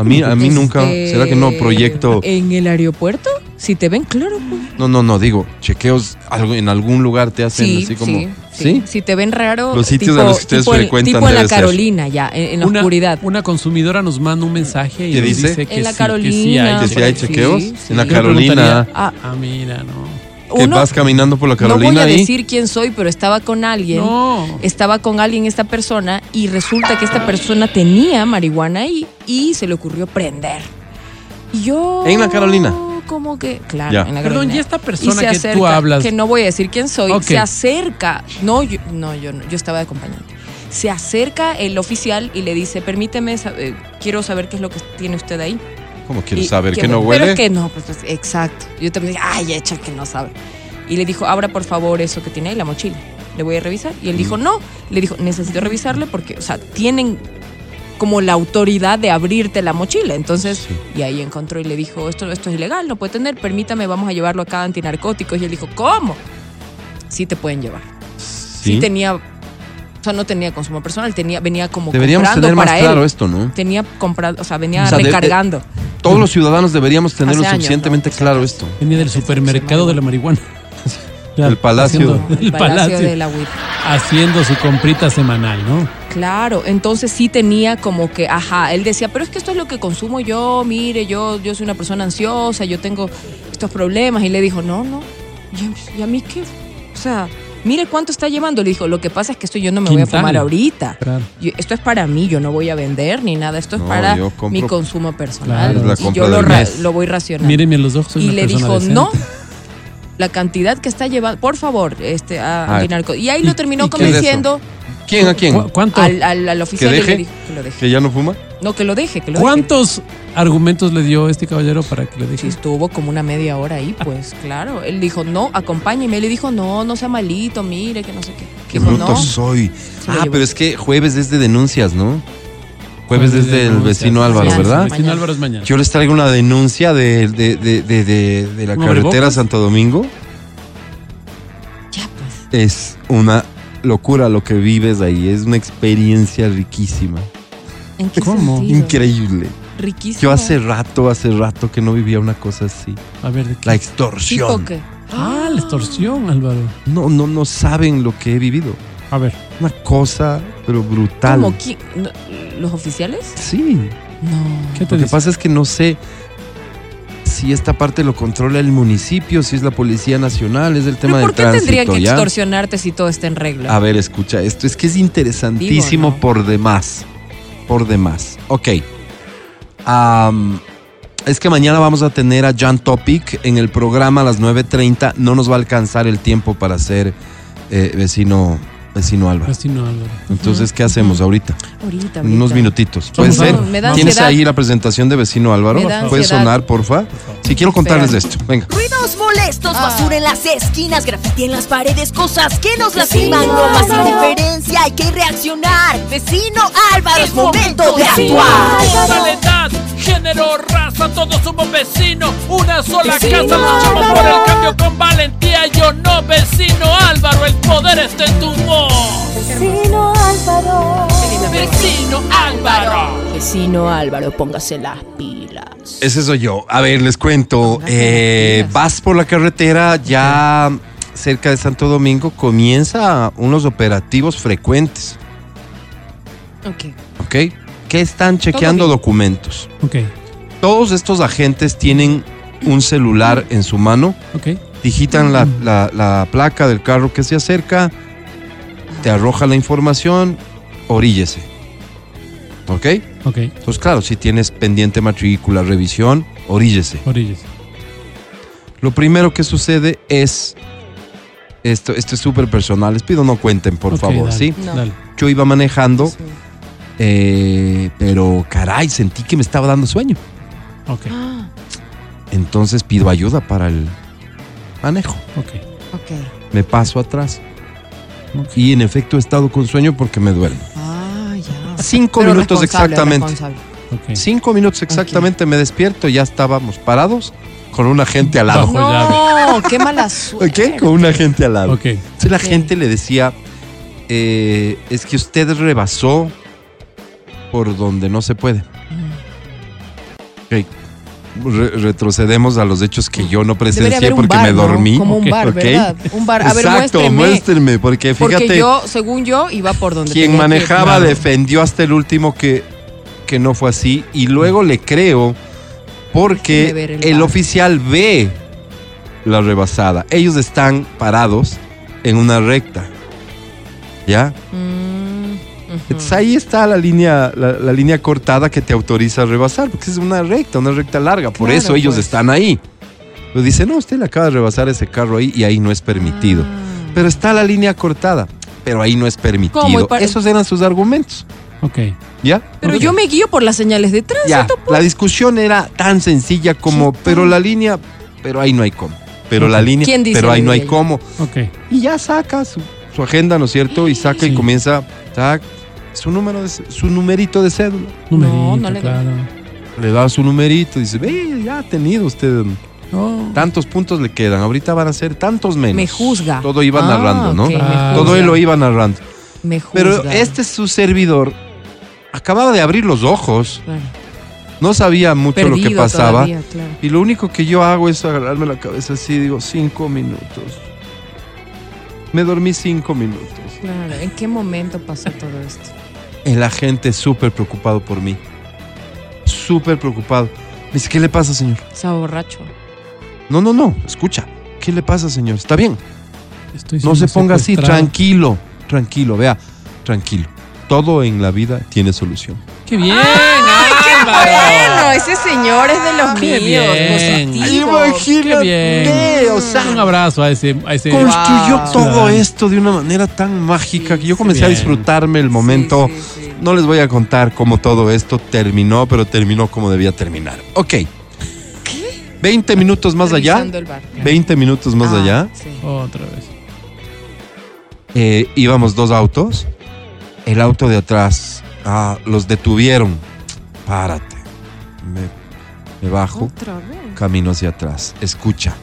A mí, a mí Este, nunca. ¿Será que no proyecto? ¿En el aeropuerto? Si te ven, claro. pues. No, no, no, digo, chequeos algo, en algún lugar te hacen Sí, así como. sí, sí. ¿Sí? Si te ven raro. Los sitios tipo- a los que ustedes tipo en- frecuentan Tipo en la debe ser. Carolina, ya, en, en la una, oscuridad. una consumidora nos manda un mensaje y ¿Qué nos dice? dice que En la sí, que sí Carolina, hay. Que chequeos. sí. En la Carolina. Ah, Ah, mira, no. Que uno- vas caminando por la no Carolina voy a y. decir quién soy, pero estaba con alguien. No. Estaba con alguien esta persona y resulta que esta persona tenía marihuana ahí y se le ocurrió prender. Y yo. ¿En la Carolina? Como que. Claro, Ya. en la Perdón, Carolina. y esta Y persona se que acerca, tú hablas. Que no voy a decir quién soy. Ok. Se acerca. No, yo no, yo no, yo estaba de acompañante. Se acerca el oficial y le dice: Permíteme, sab- eh, quiero saber qué es lo que tiene usted ahí. ¿Cómo quiero saber que no huele? Pero que no, pues, pues, exacto. Yo también dije, ay, echa que no sabe. Y le dijo, abra por favor eso que tiene ahí, la mochila. Le voy a revisar. Y él dijo, Mm. no. Le dijo, necesito revisarle porque, o sea, tienen como la autoridad de abrirte la mochila. Entonces, y ahí encontró y le dijo, esto, esto es ilegal, no puede tener, permítame, vamos a llevarlo acá a antinarcóticos. Y él dijo, ¿cómo? Sí te pueden llevar. Sí, Sí. tenía, o sea, no tenía consumo personal, tenía, venía como Deberíamos comprando tener más claro esto, ¿no? Tenía comprado, o sea, venía O sea, de- de- recargando. Todos los ciudadanos deberíamos tenerlo años, suficientemente ¿no? claro esto. Venía del supermercado de la marihuana. El palacio. haciendo- El el Palacio palacio. de la Huila. Haciendo su comprita semanal, ¿no? Claro, entonces sí tenía como que, ajá, él decía, pero es que esto es lo que consumo yo, mire, yo, yo soy una persona ansiosa, yo tengo estos problemas. Y le dijo, no, no, ¿y, y a mí qué? O sea, mire cuánto está llevando. Le dijo, lo que pasa es que esto yo no me voy a fumar ahorita. Claro. Yo- esto es para mí, yo no voy a vender ni nada, esto es No, para compro- mi consumo personal. Claro. Y yo lo, voy racionando. Míreme a los ojos. soy y una le dijo, decente. no, la cantidad que está llevando, por favor, este, a antinarco. Y ahí ¿y- lo terminó es convenciendo ¿Quién a quién? ¿Cu- ¿Cuánto? al, al, al oficial y deje? le dijo que lo deje. ¿Que ya no fuma? No, que lo deje, que lo deje. ¿Cuántos argumentos le dio este caballero para que le Sí, deje? estuvo como una media hora ahí, pues claro. Él dijo, no, acompáñeme. Él le dijo, no, no sea malito, mire, que no sé qué. Qué dijo, bruto no. soy. lo Ah, pero es que jueves es de denuncias, ¿no? Jueves es del denuncias. vecino Álvaro, Mañana. ¿verdad? Vecino Mañana. Álvaro es mañana. Yo les traigo una denuncia de, de, de, de, de- de la ¿Un carretera? Santo Domingo. Ya, pues. Es una locura lo que vives ahí. Es una experiencia riquísima. ¿En qué ¿Cómo? sentido? Increíble. Riquísimo. Yo hace rato, hace rato que no vivía una cosa así. A ver, ¿de qué? La ¿Tipo extorsión. qué? Ah, la extorsión, Álvaro. No, no, no saben lo que he vivido. A ver. Una cosa, pero brutal. ¿Cómo? ¿Qui- no, ¿Los oficiales? Sí. No. ¿Qué te Lo que pasa es que no sé si esta parte lo controla el municipio, si es la Policía Nacional, es el tema ¿Pero del por qué tránsito. tendrían que ¿ya? extorsionarte si todo está en regla? A ver, escucha esto. Es que es interesantísimo Digo, ¿no? por demás. Por demás. Ok. Es que mañana vamos a tener a Jan Topic en el programa a las 9.30. No nos va a alcanzar el tiempo para ser eh, vecino, vecino Álvaro. Vecino Álvaro. Entonces, ¿qué hasuemos ahorita? ahorita, En unos ahorita. minutitos. ¿Puede ser? ver. Me da ¿Tienes ansiedad. ahí la presentación de vecino Álvaro? ¿Puede sonar, porfa? Si quiero contarles de esto. Venga. Ruidos molestos, Ah. basura en las esquinas, grafiti en las paredes, cosas que nos lastiman, bromas sin diferencia, hay que reaccionar. Vecino Álvaro, es momento de actuar. Género, raza, todos somos vecinos. Una sola casa, luchamos por el cambio con valentía. Yo no, vecino Álvaro, el poder está en tu voz. Vecino Álvaro. Vecino Álvaro. Vecino Álvaro, póngase las pilas. Ese soy yo. A ver, les cuento. Eh, vas por la carretera ya cerca de Santo Domingo, comienza unos operativos frecuentes, Ok. ¿ok? Que están chequeando documentos. Ok, Todos estos agentes tienen un celular en su mano, ok. digitan la, la- la placa del carro que se acerca, te arroja la información, oríllese. ¿Ok? Ok, Entonces, claro, si tienes pendiente matrícula, revisión, oríllese. orillas. Lo primero que sucede es. Esto, esto es súper personal. Les pido no cuenten, por favor, dale, ¿sí? No. Dale. Yo iba manejando, Sí. eh, pero caray, sentí que me estaba dando sueño. Ok, Entonces pido ayuda para el manejo. ok. ok. Me paso atrás. Y en efecto he estado con sueño porque me duele. Ah, ya. Cinco Pero minutos exactamente. Cinco minutos exactamente me despierto. Ya estábamos parados con una gente al lado. No, qué mala suerte. ¿Ok? Con una gente al lado. Ok, Entonces la gente le decía, eh, es que usted rebasó por donde no se puede. Ok. Re- retrocedemos a los hechos que yo no presencié porque bar, me ¿no? dormí. Como un bar, Ok. ¿verdad? Un bar. A ver, Exacto, muéstreme. muéstrenme, porque fíjate, Porque yo, según yo, iba por donde quien que manejaba defendió hasta el último que, que no fue así y luego le creo porque el oficial ve la rebasada. Ellos están parados en una recta. ¿Ya? Mm. Entonces ahí está la línea, la, la línea cortada que te autoriza a rebasar, porque es una recta, una recta larga. Por Claro, eso ellos pues. están ahí. Pero dice, no, usted le acaba de rebasar ese carro ahí y ahí no es permitido. Ah. Pero está la línea cortada, pero ahí no es permitido. Esos eran sus argumentos. ok. ¿Ya? Pero yo me guío por las señales de tránsito. Ya, la discusión era tan sencilla como, pero la línea, pero ahí no hay cómo. Pero la línea, ¿Quién dice pero ahí no hay cómo. Ok, Y ya saca su, su agenda, ¿no es cierto? Y saca y comienza, tac, su número de, su numerito de cédula. Numerito, no le doy. claro. Le da su numerito, dice, ve, ya ha tenido usted No. tantos puntos le quedan, ahorita van a ser tantos menos. Me juzga. Todo iba Ah, narrando, ¿no? Ah. Todo él lo iba narrando. Me juzga. Pero este es su servidor. Acababa de abrir los ojos, Claro. no sabía mucho lo que pasaba. todavía, claro. Y lo único que yo hago es agarrarme la cabeza así, digo, cinco minutos. Me dormí cinco minutos. Claro, ¿en qué momento pasó todo esto? El agente súper preocupado por mí. Súper preocupado. Me dice, ¿qué le pasa, señor? Estaba borracho. No, no, no, escucha. ¿Qué le pasa, señor? Está bien. Estoy No se ponga así, tranquilo, tranquilo, vea, tranquilo. Todo en la vida tiene solución. ¡Qué bien, Álvaro! Ese señor es de los Qué míos, bien. positivo. ¡Qué bien! o sea, Un abrazo a ese... A ese construyó Wow. todo Ciudadano. esto de una manera tan mágica que yo comencé a bien. disfrutarme el momento. Sí, sí, sí. No les voy a contar cómo todo esto terminó, pero terminó como debía terminar. Ok. 20 minutos más allá. Revisando el bar. 20 minutos más Ah, allá. sí. Otra vez. eh, íbamos dos autos. El auto de atrás. ah, los detuvieron. Párate. Me, me bajo. Otra vez. camino hacia atrás. Escucha.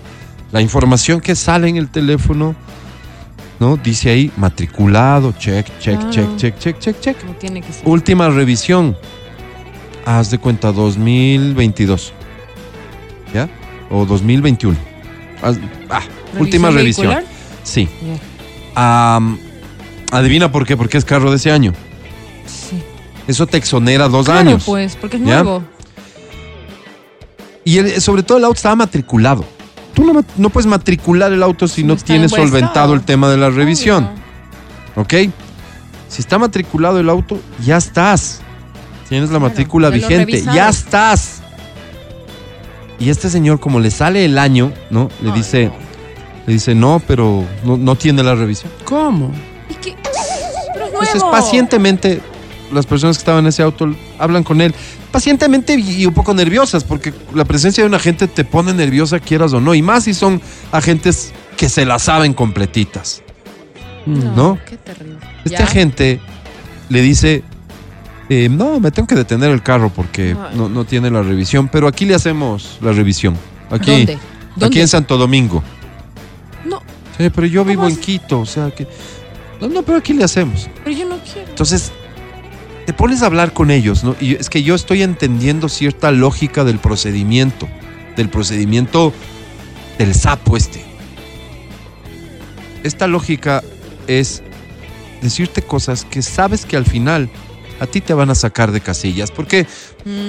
La información que sale en el teléfono, ¿no? Dice ahí matriculado, check, check, check, check, check, check, check. No tiene que ser. Última revisión. Haz de cuenta 2022. ¿Ya? O 2021. Haz- ah, última revisión. vehicular? Sí. Ya. Am, adivina por qué, porque es carro de ese año. Sí. Eso te exonera dos Claro, años. pues, porque es ¿Ya? nuevo. Y el- sobre todo el auto estaba matriculado. Tú no, puedes matricular el auto si No tienes solventado el tema de la revisión. Obvio. ¿Ok? Si está matriculado el auto, ya estás. Tienes la Claro, matrícula vigente, ya estás. Y este señor, como le sale el año, ¿no? Le Ay, dice, no. le dice, no, pero no, no tiene la revisión. ¿Cómo? ¿Y qué? Entonces, nuevo. pacientemente, las personas que estaban en ese auto hablan con él, pacientemente y un poco nerviosas, porque la presencia de un agente te pone nerviosa, quieras o no, y más si son agentes que se la saben completitas. ¿no? Qué terrible. Este Ya. agente le dice, eh, no, me tengo que detener el carro porque no, no tiene la revisión, pero aquí le hacemos la revisión. Aquí, ¿Dónde? aquí en Santo Domingo. No, Sí, pero yo vivo ¿Cómo en? Quito, o sea que... No, no, pero aquí le hacemos. pero yo no quiero. Entonces, te pones a hablar con ellos, ¿no? Y es que yo estoy entendiendo cierta lógica del procedimiento, del procedimiento del sapo este. Esta lógica es decirte cosas que sabes que al final a ti te van a sacar de casillas, porque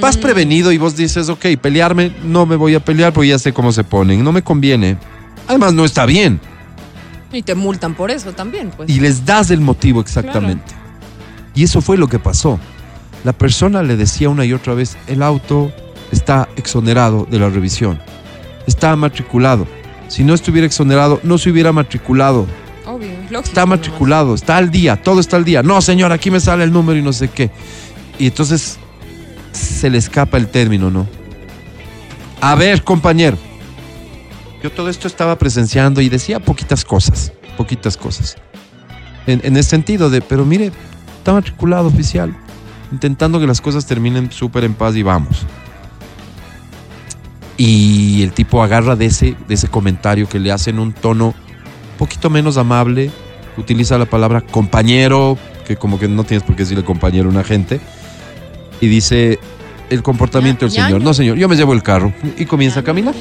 vas Mm. prevenido y vos dices, ok, pelearme, no me voy a pelear porque ya sé cómo se ponen, no me conviene. Además, no está bien. Y te multan por eso también, pues. Y les das el motivo exactamente. Y eso fue lo que pasó. La persona le decía una y otra vez, el auto está exonerado de la revisión. Está matriculado. Si no estuviera exonerado, no se hubiera matriculado. Obvio, lógico. Está nomás. matriculado, está al día, todo está al día. No, señor, aquí me sale el número y no sé qué. Y entonces se le escapa el término, ¿no? A ver, compañero. Yo todo esto estaba presenciando y decía poquitas cosas, poquitas cosas. En, en el sentido de, pero mire, está matriculado oficial, intentando que las cosas terminen súper en paz y vamos. Y el tipo agarra de ese, de ese comentario que le hacen un tono un poquito menos amable, utiliza la palabra compañero, que como que no tienes por qué decirle compañero a una gente, y dice el comportamiento del señor. No, señor, yo me llevo el carro y comienza a caminar.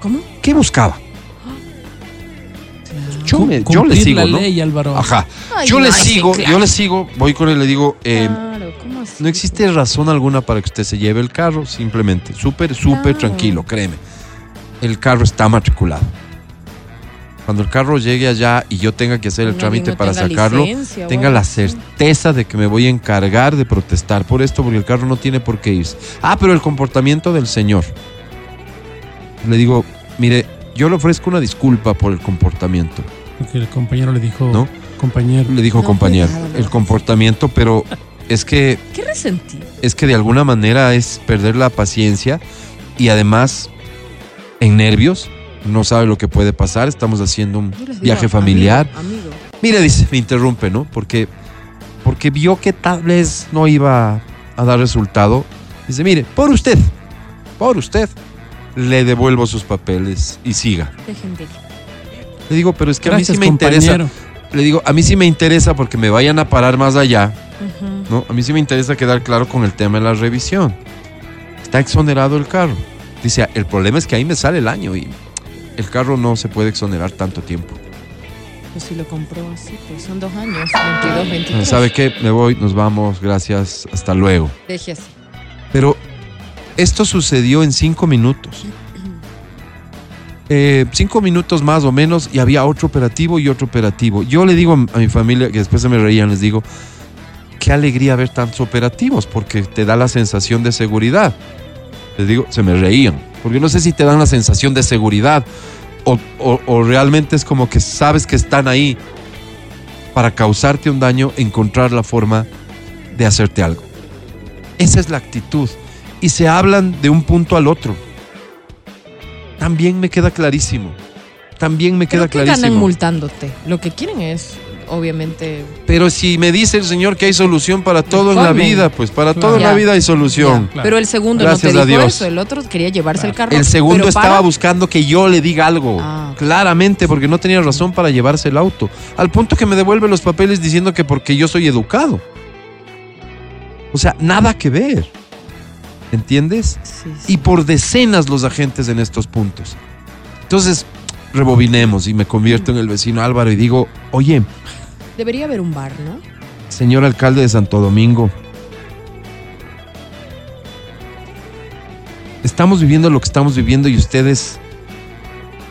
¿Cómo? ¿Qué buscaba? Yo, me- yo le sigo, la ¿no? ley, Álvaro. Ajá. Ay, yo le no, sigo, claro. yo le sigo, voy con él y le digo, eh, Claro, ¿cómo así? no existe razón alguna para que usted se lleve el carro, simplemente, súper, súper Claro. tranquilo, créeme. El carro está matriculado. Cuando el carro llegue allá y yo tenga que hacer el trámite no para tenga sacarlo, licencia tenga la certeza de que me voy a encargar de protestar por esto, porque el carro no tiene por qué irse. Ah, pero el comportamiento del señor. Le digo, mire, yo le ofrezco una disculpa por el comportamiento. Porque el compañero le dijo, ¿No? compañero. Le dijo No, compañero, cuidado, el comportamiento, pero es que Qué resentido. es que de alguna manera es perder la paciencia y además en nervios, no sabe lo que puede pasar, estamos haciendo un digo, viaje familiar. Amigo. Mire, dice, me interrumpe, ¿no? Porque porque vio que tal vez no iba a dar resultado, dice, mire, por usted, por usted, le devuelvo sus papeles y siga. Dejen de ir. Le digo, pero es que Gracias, a mí sí me interesa. Le digo, a mí sí me interesa porque me vayan a parar más allá. ¿no? A mí sí me interesa quedar claro con el tema de la revisión. Está exonerado el carro. Dice, el problema es que ahí me sale el año y el carro no se puede exonerar tanto tiempo. Pues si lo compró así, pues son dos años, 22, 23. ¿Sabe qué? Me voy, nos vamos, gracias, hasta luego. Deje así. Pero esto sucedió en cinco minutos. Eh, cinco minutos más o menos y había otro operativo y otro operativo. Yo le digo a mi familia, que después se me reían, les digo, qué alegría ver tantos operativos porque te da la sensación de seguridad. Les digo, se me reían, porque no sé si te dan la sensación de seguridad o, o- o realmente es como que sabes que están ahí para causarte un daño, encontrar la forma de hacerte algo. Esa es la actitud. Y se hablan de un punto al otro. También me queda clarísimo. También me queda ¿Pero qué ganan clarísimo. multándote? Lo que quieren es, obviamente, Pero si me dice el Señor que hay solución para todo en la vida, pues para Claro. todo en la vida hay solución. Claro. Pero el segundo Gracias no a te dijo Dios. eso, el otro quería llevarse el carro. El segundo pero estaba para- buscando que yo le diga algo. Ah. Claramente, porque no tenía razón para llevarse el auto. Al punto que me devuelve los papeles diciendo que porque yo soy educado. O sea, nada que ver. ¿Entiendes? Sí, sí. y por decenas los agentes en estos puntos. Entonces, rebobinemos y me convierto en el vecino Álvaro y digo, oye, Debería haber un bar, ¿no? señor alcalde de Santo Domingo, estamos viviendo lo que estamos viviendo y ustedes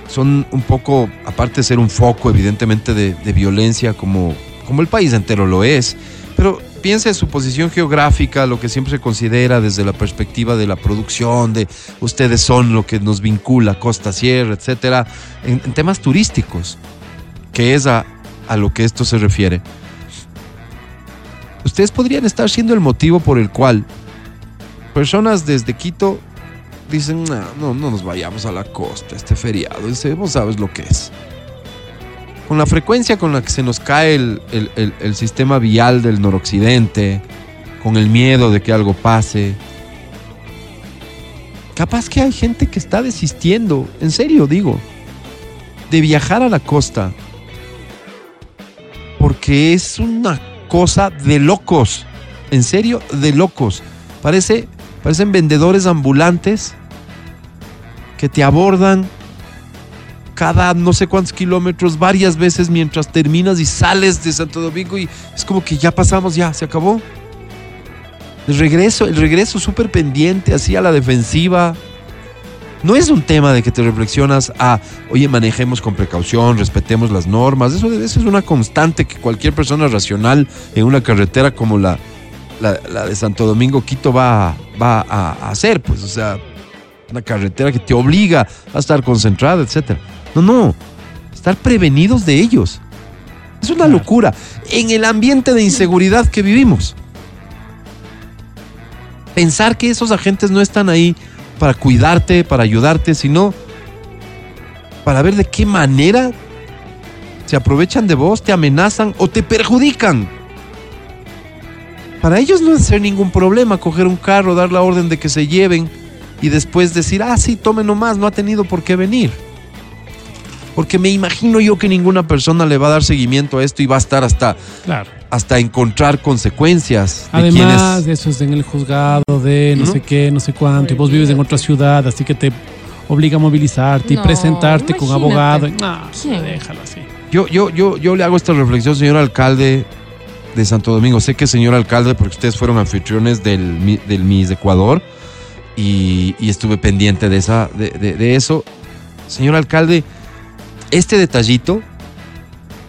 son un poco, aparte de ser un foco evidentemente de, de violencia como, como el país entero lo es, pero piense en su posición geográfica, lo que siempre se considera desde la perspectiva de la producción, de ustedes son lo que nos vincula costa, sierra, etcétera, en, temas turísticos, que es a, a lo que esto se refiere. Ustedes podrían estar siendo el motivo por el cual personas desde Quito dicen, "Nah, no, no nos vayamos a la costa este feriado, ese, sabes lo que es. Con la frecuencia con la que se nos cae el, el- el- sistema vial del noroccidente, con el miedo de que algo pase, capaz que hay gente que está desistiendo, en serio digo, de viajar a la costa, porque es una cosa de locos, en serio, de locos. Parece, parecen vendedores ambulantes que te abordan cada no sé cuántos kilómetros varias veces mientras terminas y sales de Santo Domingo y es como que ya pasamos, ya, se acabó. El regreso, el regreso súper pendiente, así a la defensiva. No es un tema de que te reflexionas a, oye, manejemos con precaución, respetemos las normas. Eso, eso es una constante que cualquier persona racional en una carretera como la, la, de Santo Domingo, Quito, va, va a, a hacer. Pues, o sea, una carretera que te obliga a estar concentrada, etcétera. No, no. Estar prevenidos de ellos. Es una locura. En el ambiente de inseguridad que vivimos. Pensar que esos agentes no están ahí para cuidarte, para ayudarte, sino para ver de qué manera se aprovechan de vos, te amenazan o te perjudican. Para ellos no es ser ningún problema coger un carro, dar la orden de que se lleven y después decir, ah, sí, tome nomás, no ha tenido por qué venir. Porque me imagino yo que ninguna persona le va a dar seguimiento a esto y va a estar hasta, Claro. hasta encontrar consecuencias de Además, quienes... eso es en el juzgado de no ¿No? sé qué, no sé cuánto, y vos vives en otra ciudad, así que te obliga a movilizarte y presentarte con abogado. No, ¿Quién? déjalo así. Yo, yo, yo, yo le hago esta reflexión, señor alcalde de Santo Domingo. Sé que señor alcalde, porque ustedes fueron anfitriones del, del Miss Ecuador y, y estuve pendiente de, esa, de, de- de eso. Señor alcalde, este detallito,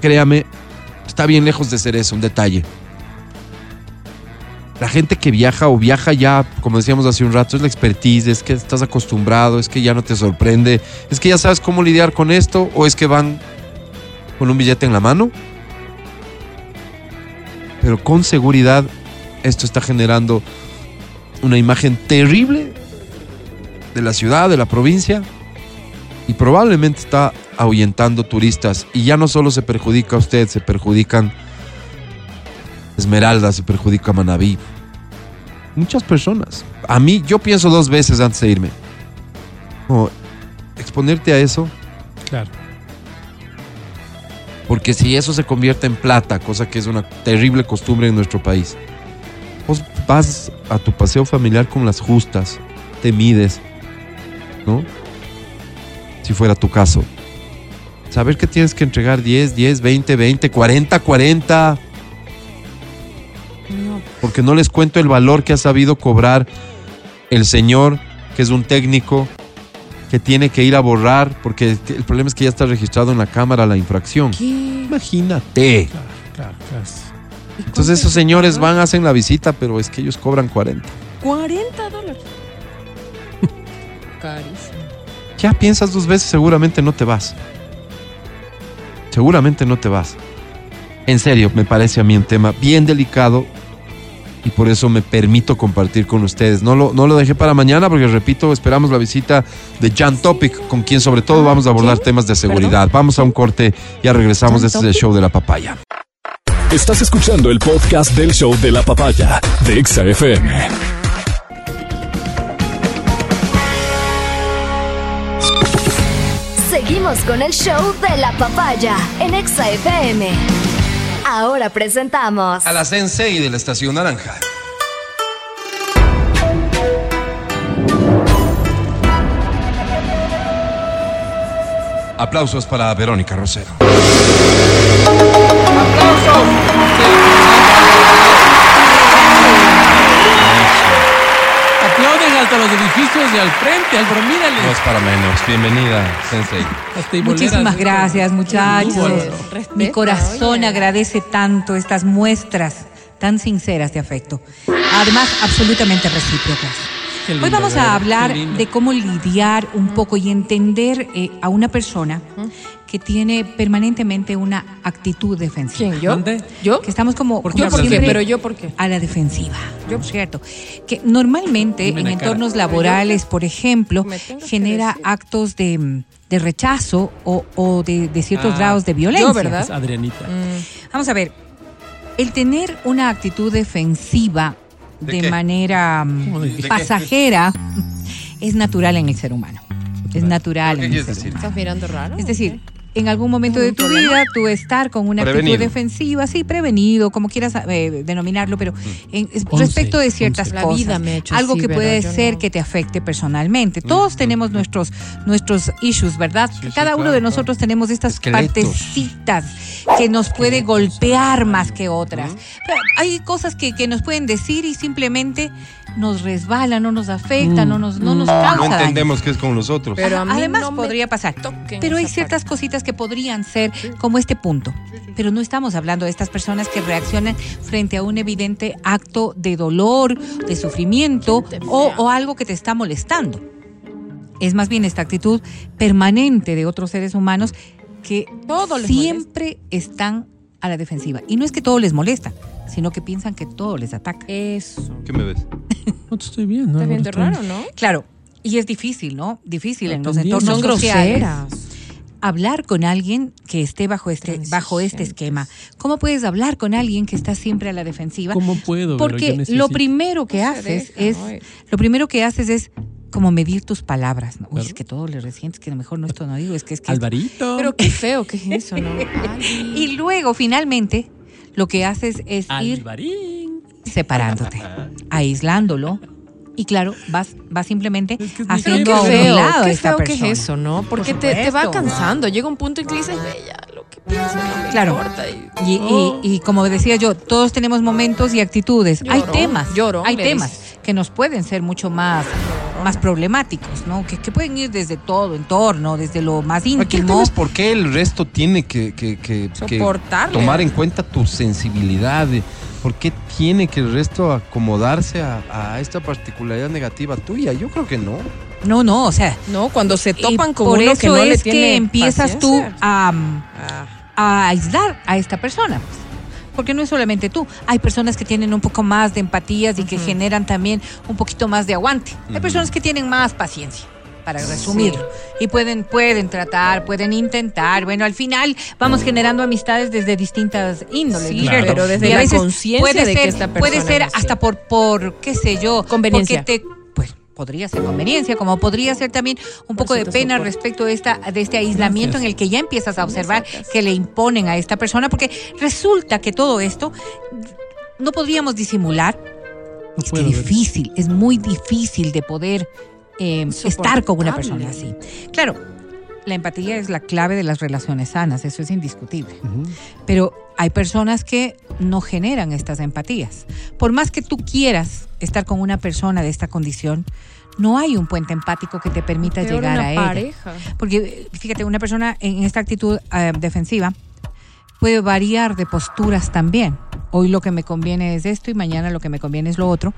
créame, está bien lejos de ser eso, un detalle. La gente que viaja o viaja ya, como decíamos hace un rato, es la expertise, es que estás acostumbrado, es que ya no te sorprende, es que ya sabes cómo lidiar con esto o es que van con un billete en la mano. Pero con seguridad esto está generando una imagen terrible de la ciudad, de la provincia y probablemente está ahuyentando turistas y ya no solo se perjudica a usted, se perjudican Esmeralda, se perjudica a Manabí. Muchas personas. A mí, yo pienso dos veces antes de irme. Como, exponerte a eso, Claro. porque si eso se convierte en plata, cosa que es una terrible costumbre en nuestro país, vos vas a tu paseo familiar con las justas, te mides, ¿no? Si fuera tu caso. Saber que tienes que entregar 10, 10, 20, 20, 40, 40. Porque no les cuento el valor que ha sabido cobrar el señor, que es un técnico, que tiene que ir a borrar, porque el problema es que ya está registrado en la cámara la infracción. ¿Qué? Imagínate. Claro, claro, claro. Entonces esos señores van, hacen la visita, pero es que ellos cobran 40. 40 dólares. Carísimo. Ya piensas dos veces, seguramente no te vas. Seguramente no te vas. En serio, me parece a mí un tema bien delicado y por eso me permito compartir con ustedes. No lo, no lo dejé para mañana porque, repito, esperamos la visita de Jan Topic, con quien sobre todo vamos a abordar ¿quién? temas de seguridad. Vamos a un corte, ya regresamos. Este es el show de la papaya. Estás escuchando el podcast del show de la papaya de Exa Seguimos con el show de la papaya en Exa FM. Ahora presentamos A la Sensei de la Estación Naranja. Aplausos para Verónica Rosero. Aplauden edificios de al frente, Álvaro, mírale. No es para menos. Bienvenida, Sensei. Muchísimas gracias, muchachos. Respeta, Mi corazón oye. agradece tanto estas muestras tan sinceras de afecto. Además, absolutamente recíprocas. Lindo, Hoy vamos a hablar de cómo lidiar un poco y entender eh, a una persona que tiene permanentemente una actitud defensiva. ¿Quién? ¿Yo? ¿Dónde? ¿Yo? Que estamos como ¿Por qué ¿Yo hablas por qué? siempre Pero yo por qué. a la defensiva. Yo, cierto. Que normalmente Dime en cara. entornos laborales, por ejemplo, genera actos de, de rechazo o, o de, de ciertos Ah, grados de violencia. yo, ¿verdad? Adrianita. Mm, Vamos a ver. El tener una actitud defensiva ¿De manera mm, pasajera es natural en el ser humano. Es natural ¿Qué en el ser decir? humano. ¿Estás mirando raro? Es decir, en algún momento de tu vida, tú estar con una Prevenido. actitud defensiva, sí, prevenido, como quieras eh, denominarlo, pero en- es- Once, respecto de ciertas once. La cosas, vida me ha hecho algo así, que puede ser no- que te afecte personalmente. Todos tenemos nuestros nuestros issues, ¿verdad? Sí, sí, Cada uno claro, de claro. nosotros tenemos estas Esqueletos. partecitas que nos puede golpear más que otras. Pero hay cosas que, que nos pueden decir y simplemente nos resbalan, no nos afectan, no nos, no nos causa No daño. entendemos qué es con los otros. Pero a mí Además no me podría pasar. Pero hay ciertas parte. cositas que podrían ser como este punto. Pero no estamos hablando de estas personas que reaccionan frente a un evidente acto de dolor, de sufrimiento o, o algo que te está molestando. Es más bien esta actitud permanente de otros seres humanos que Todo siempre están a la defensiva. Y no es que todo les molesta, sino que piensan que todo les ataca. Eso. ¿Qué me ves? No te estoy viendo. Está viendo raro, ¿no? Claro, y es difícil, ¿no? Difícil en los entornos Son sociales. groseras. hablar con alguien que esté bajo este, bajo este esquema. ¿Cómo puedes hablar con alguien que está siempre a la defensiva? ¿Cómo puedo? Porque lo primero que No haces deja, es, lo primero que haces es como medir tus palabras. ¿no? Uy, Claro. es que todo le resientes, que mejor no esto no digo, es que es que Alvarito. Pero qué feo que es eso, ¿no? y luego finalmente lo que haces es ir separándote, aislándolo. Y claro, vas, vas simplemente Es que haciendo a un lado qué esta feo que persona. es eso, ¿no? Porque te, te va cansando. Llega un punto en que dices, "Ve, ya, lo que pienso no me Claro. importa. Y, Oh. y como decía yo, todos tenemos momentos y actitudes. hay temas, llorón, hay temas dices. que nos pueden ser mucho más, más problemáticos, ¿no? Que, que pueden ir desde todo entorno, desde lo más Aquí el íntimo. tema es por qué el resto tiene que, que- que- que Soportarle. tomar en cuenta tu sensibilidad. ¿Por qué tiene que el resto acomodarse a, a esta particularidad negativa tuya? Yo creo que no. No, no, o sea, No, cuando se topan con por uno eso que no le es tiene que empiezas tú a, Ah, a aislar a esta persona. Porque no es solamente tú, hay personas que tienen un poco más de empatías y que generan también un poquito más de aguante. Hay personas que tienen más paciencia. para resumirlo. Y pueden, pueden tratar, pueden intentar. Bueno, al final vamos generando amistades desde distintas índoles, Sí, pero desde Y la conciencia puede de que ser, esta Puede persona ser es así. hasta por, por, qué sé yo, Conveniencia. porque te podría ser conveniencia, como podría ser también un poco de pena respecto de esta de este aislamiento en el que ya empiezas a observar que le imponen a esta persona, porque resulta que todo esto no podríamos disimular. No Es que difícil, es muy difícil de poder eh, estar con una persona así. Claro, la empatía es la clave de las relaciones sanas, eso es indiscutible. Pero hay personas que no generan estas empatías. Por más que tú quieras estar con una persona de esta condición, no hay un puente empático que te permita Peor llegar una a ella. pareja. Porque eh, fíjate, una persona en esta actitud eh, defensiva puede variar de posturas también. Hoy lo que me conviene es esto y mañana lo que me conviene es lo otro.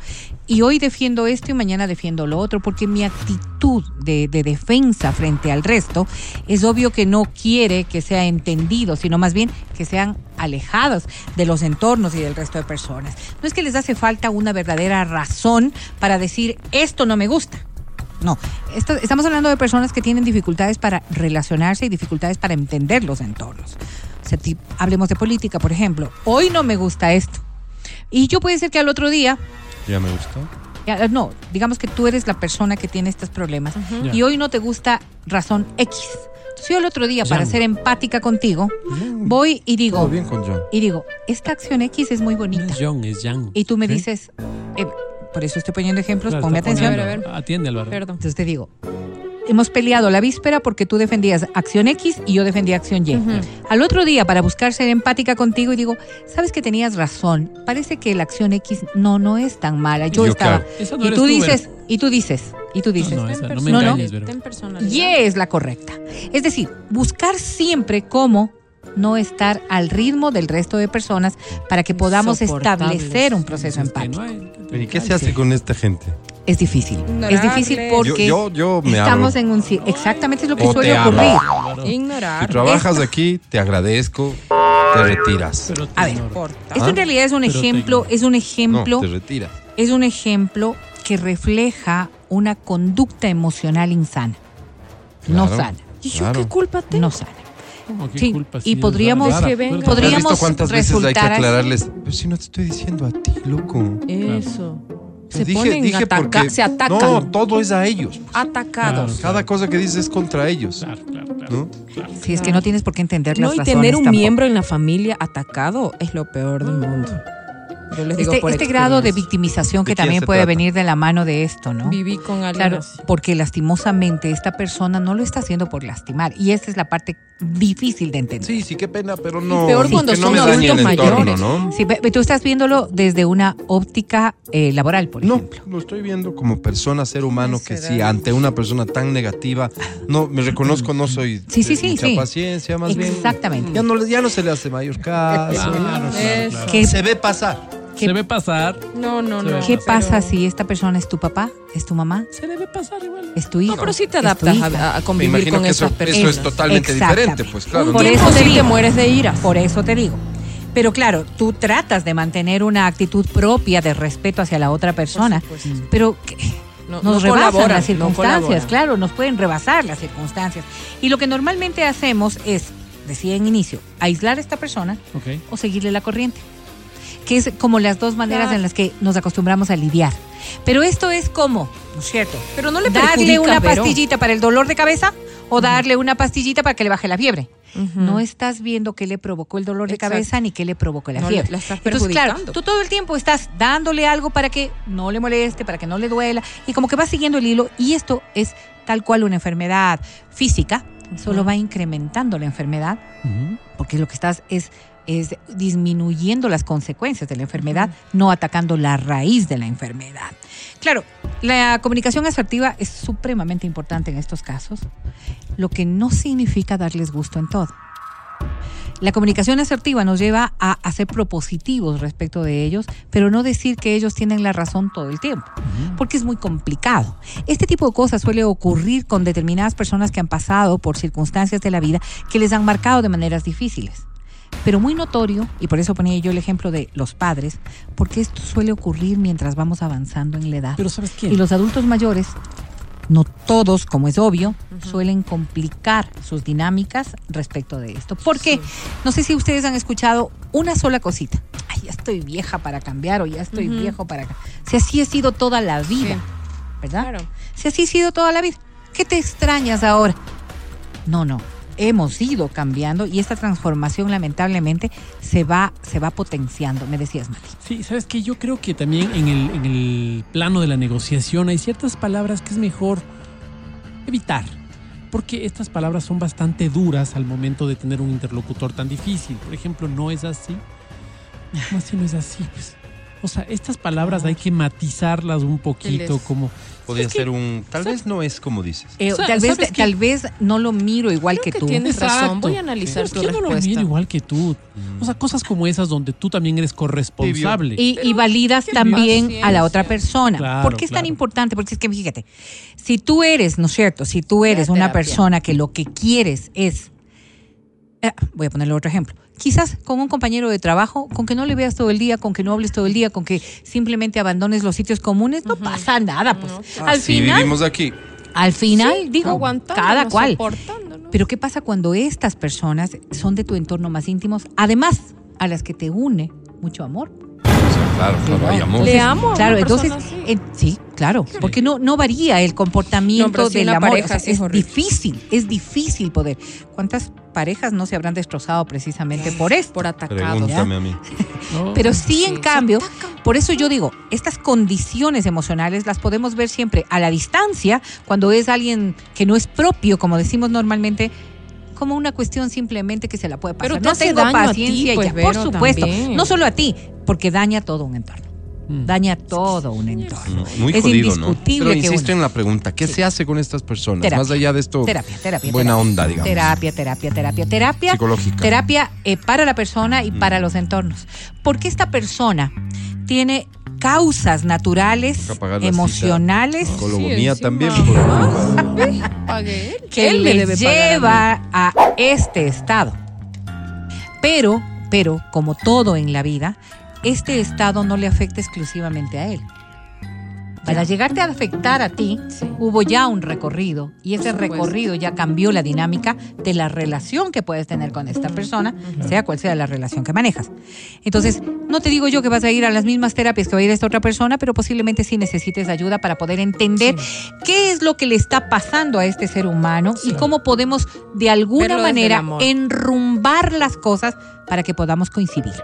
Y hoy defiendo esto y mañana defiendo lo otro, porque mi actitud de, de defensa frente al resto es obvio que no quiere que sea entendido, sino más bien que sean alejados de los entornos y del resto de personas. No es que les hace falta una verdadera razón para decir esto no me gusta. No, esto- estamos hablando de personas que tienen dificultades para relacionarse y dificultades para entender los entornos. O sea, ti- hablemos de política, por ejemplo. Hoy no me gusta esto. Y yo puede ser que al otro día, Ya me gustó. ya, no, digamos que tú eres la persona que tiene estos problemas y hoy no te gusta razón X. Entonces yo el otro día, para ser empática contigo, voy y digo, Todo bien con John. y digo, esta acción X es muy No bonita. es John, es Jan. Y tú me ¿Sí? dices, eh, por eso estoy poniendo ejemplos, Claro, ponme atención. poniendo. A ver, a ver. Atiende, Álvaro. Perdón. Entonces te digo, hemos peleado la víspera porque tú defendías acción X y yo defendía acción Y. Al otro día, para buscar ser empática contigo, y digo, sabes que tenías razón. Parece que la acción X no, no es tan mala. Yo Yo, estaba. claro. Esa no y tú tú, dices, y tú dices, y tú dices. no, esa no me engañes. Y es la correcta. Es decir, buscar siempre cómo no estar al ritmo del resto de personas para que podamos establecer un proceso empático. ¿Y qué se hace con esta gente? Es difícil. Es difícil porque Yo, yo, yo me estamos abro. en un... Exactamente es lo que O suele ocurrir. Álvaro. Si Ignorar. trabajas aquí, te agradezco, te retiras. Pero te A ver, ignoro. Esto en realidad es un Pero ejemplo, es un No, ejemplo, te retiras. es un ejemplo que refleja una conducta emocional insana. No Claro. sana. ¿Y yo Claro. qué culpa tengo? No sana. ¿Cómo que Sí, culpa? y Si es podríamos- que venga. podríamos- ¿Has visto cuántas veces hay que resultar así. aclararles? Pero si no te estoy diciendo a ti, loco. Eso. Se dije- ponen dije ataca- porque- se atacan. No, todo es a ellos. Atacados. Claro. Cada cosa que dices es contra ellos. Claro, claro, claro. ¿no? claro. Si es que no tienes por qué entender las No, y razones tener un tampoco. miembro en la familia atacado es lo peor del mundo. Yo les digo Este, por este grado de victimización que ¿De quién también puede trata? venir de la mano de esto, ¿no? Viví con alguien Claro, porque lastimosamente esta persona no lo está haciendo por lastimar y esta es la parte difícil de entender. Sí, sí, qué pena, pero no. peor cuando que no son adultos entorno, mayores. ¿no? Sí, tú estás viéndolo desde una óptica eh, laboral, por No, ejemplo. lo estoy viendo como persona, ser humano, que sí, ante una persona tan negativa, no, me reconozco, no soy Sí, sí, de sí, mucha sí. paciencia, más bien. Exactamente. Ya no, ya no se le hace mayor caso. Claro, claro, no claro. ¿Qué, Se ve pasar. Se ve pasar. No, no, no. qué pero- pasa si esta persona es tu papá, es tu mamá, Se debe pasar igual. es tu hijo? No, pero sí te adaptas a, Me convivir imagino con que eso, esas eso personas. es totalmente diferente, pues claro. No- Por tiempo eso te sí digo. te mueres de iras. Por eso te digo. Pero claro, tú tratas de mantener una actitud propia de respeto hacia la otra persona, pero que No- nos no rebasan las circunstancias, claro, nos pueden rebasar las circunstancias. Y lo que normalmente hacemos es, decía en inicio, aislar a esta persona o seguirle la corriente. Que es como las dos maneras Claro. en las que nos acostumbramos a lidiar. Pero esto es como, ¿no es cierto? Pero no le darle una pastillita para el dolor de cabeza o darle una pastillita para que le baje la fiebre. No estás viendo qué le provocó el dolor de cabeza ni qué le provocó la No, le- fiebre. la estás Entonces, claro, tú todo el tiempo estás dándole algo para que no le moleste, para que no le duela, y como que vas siguiendo el hilo, y esto es tal cual una enfermedad física, solo va incrementando la enfermedad, porque lo que estás es, es disminuyendo las consecuencias de la enfermedad, no atacando la raíz de la enfermedad. Claro, la comunicación asertiva es supremamente importante en estos casos, lo que no significa darles gusto en todo. La comunicación asertiva nos lleva a, ser propositivos respecto de ellos, pero no decir que ellos tienen la razón todo el tiempo, porque es muy complicado. Este tipo de cosas suele ocurrir con determinadas personas que han pasado por circunstancias de la vida que les han marcado de maneras difíciles. Pero muy notorio, y por eso ponía yo el ejemplo de los padres, porque esto suele ocurrir mientras vamos avanzando en la edad. Pero ¿sabes qué? Y los adultos mayores no todos, como es obvio, suelen complicar sus dinámicas respecto de esto. Porque no sé si ustedes han escuchado una sola cosita. Ay, ya estoy vieja para cambiar o ya estoy Ujú. viejo para... ca-". Si así ha sido toda la vida, Sí. ¿verdad? Claro. Si así ha sido toda la vida. ¿Qué te extrañas ahora? No, no. Hemos ido cambiando y esta transformación lamentablemente se va, se va potenciando, me decías, Mati. Sí, sabes que yo creo que también en el, en el plano de la negociación hay ciertas palabras que es mejor evitar. Porque estas palabras son bastante duras al momento de tener un interlocutor tan difícil. Por ejemplo, no es así. ¿Cómo así no es así? Pues, o sea, estas palabras hay que matizarlas un poquito, les- como Podría ser un. Tal vez no es como dices. Eh, tal, vez, tal vez no lo miro igual que, Creo tú. que tienes razón. Exacto. Voy a analizar tu que yo no lo respuesta. miro igual que tú. O sea, cosas como esas donde tú también eres corresponsable. Y, y validas también a la otra persona. Claro, ¿Por qué es tan importante? Porque es que, fíjate, si tú eres, ¿no es cierto? Si tú eres una persona que lo que quieres es, voy a ponerle otro ejemplo, quizás con un compañero de trabajo, con que no le veas todo el día, con que no hables todo el día, con que simplemente abandones los sitios comunes, no pasa nada, pues. al Así final, vivimos aquí. al final, digo, Aguantando, cada cual. ¿no? Pero ¿qué pasa cuando estas personas son de tu entorno más íntimos? Además, a las que te une mucho amor. Claro, claro, hay amor. Le amo a Claro, una entonces, sí, claro, porque no, no varía el No, comportamiento pero sí, del una amor. pareja o sea, sí es es horrible. difícil, es difícil poder. ¿Cuántas parejas no se habrán destrozado precisamente por esto? Por atacados. Pregúntame a mí. ¿no? Pero sí, en cambio, por eso yo digo, estas condiciones emocionales las podemos ver siempre a la distancia, cuando es alguien que no es propio, como decimos normalmente, como una cuestión simplemente que se la puede pasar. Pero te no tengo ti, paciencia y pues, ya. Por supuesto, también. no solo a ti, porque daña todo un entorno. Mm. Daña todo un entorno. No, muy es jodido, ¿no? indiscutible Pero que insisto uno- en la pregunta, ¿qué se hace con estas personas? Terapia. Más allá de esto, Terapia, terapia. buena terapia. onda, digamos. Terapia, terapia, terapia, terapia. Psicológica. Terapia eh, para la persona y para los entornos. Porque esta persona tiene causas naturales, emocionales, Colobomía Sí, también. Pagué él. que Él le debe pagar a lleva a, este estado. Pero, pero, como todo en la vida, este estado no le afecta exclusivamente a él. Para llegarte a afectar a ti, Sí. hubo ya un recorrido y ese recorrido ya cambió la dinámica de la relación que puedes tener con esta persona, sea cual sea la relación que manejas. Entonces, no te digo yo que vas a ir a las mismas terapias que va a ir esta otra persona, pero posiblemente sí necesites ayuda para poder entender qué es lo que le está pasando a este ser humano y cómo podemos de alguna Verlo manera enrumbar las cosas para que podamos coincidir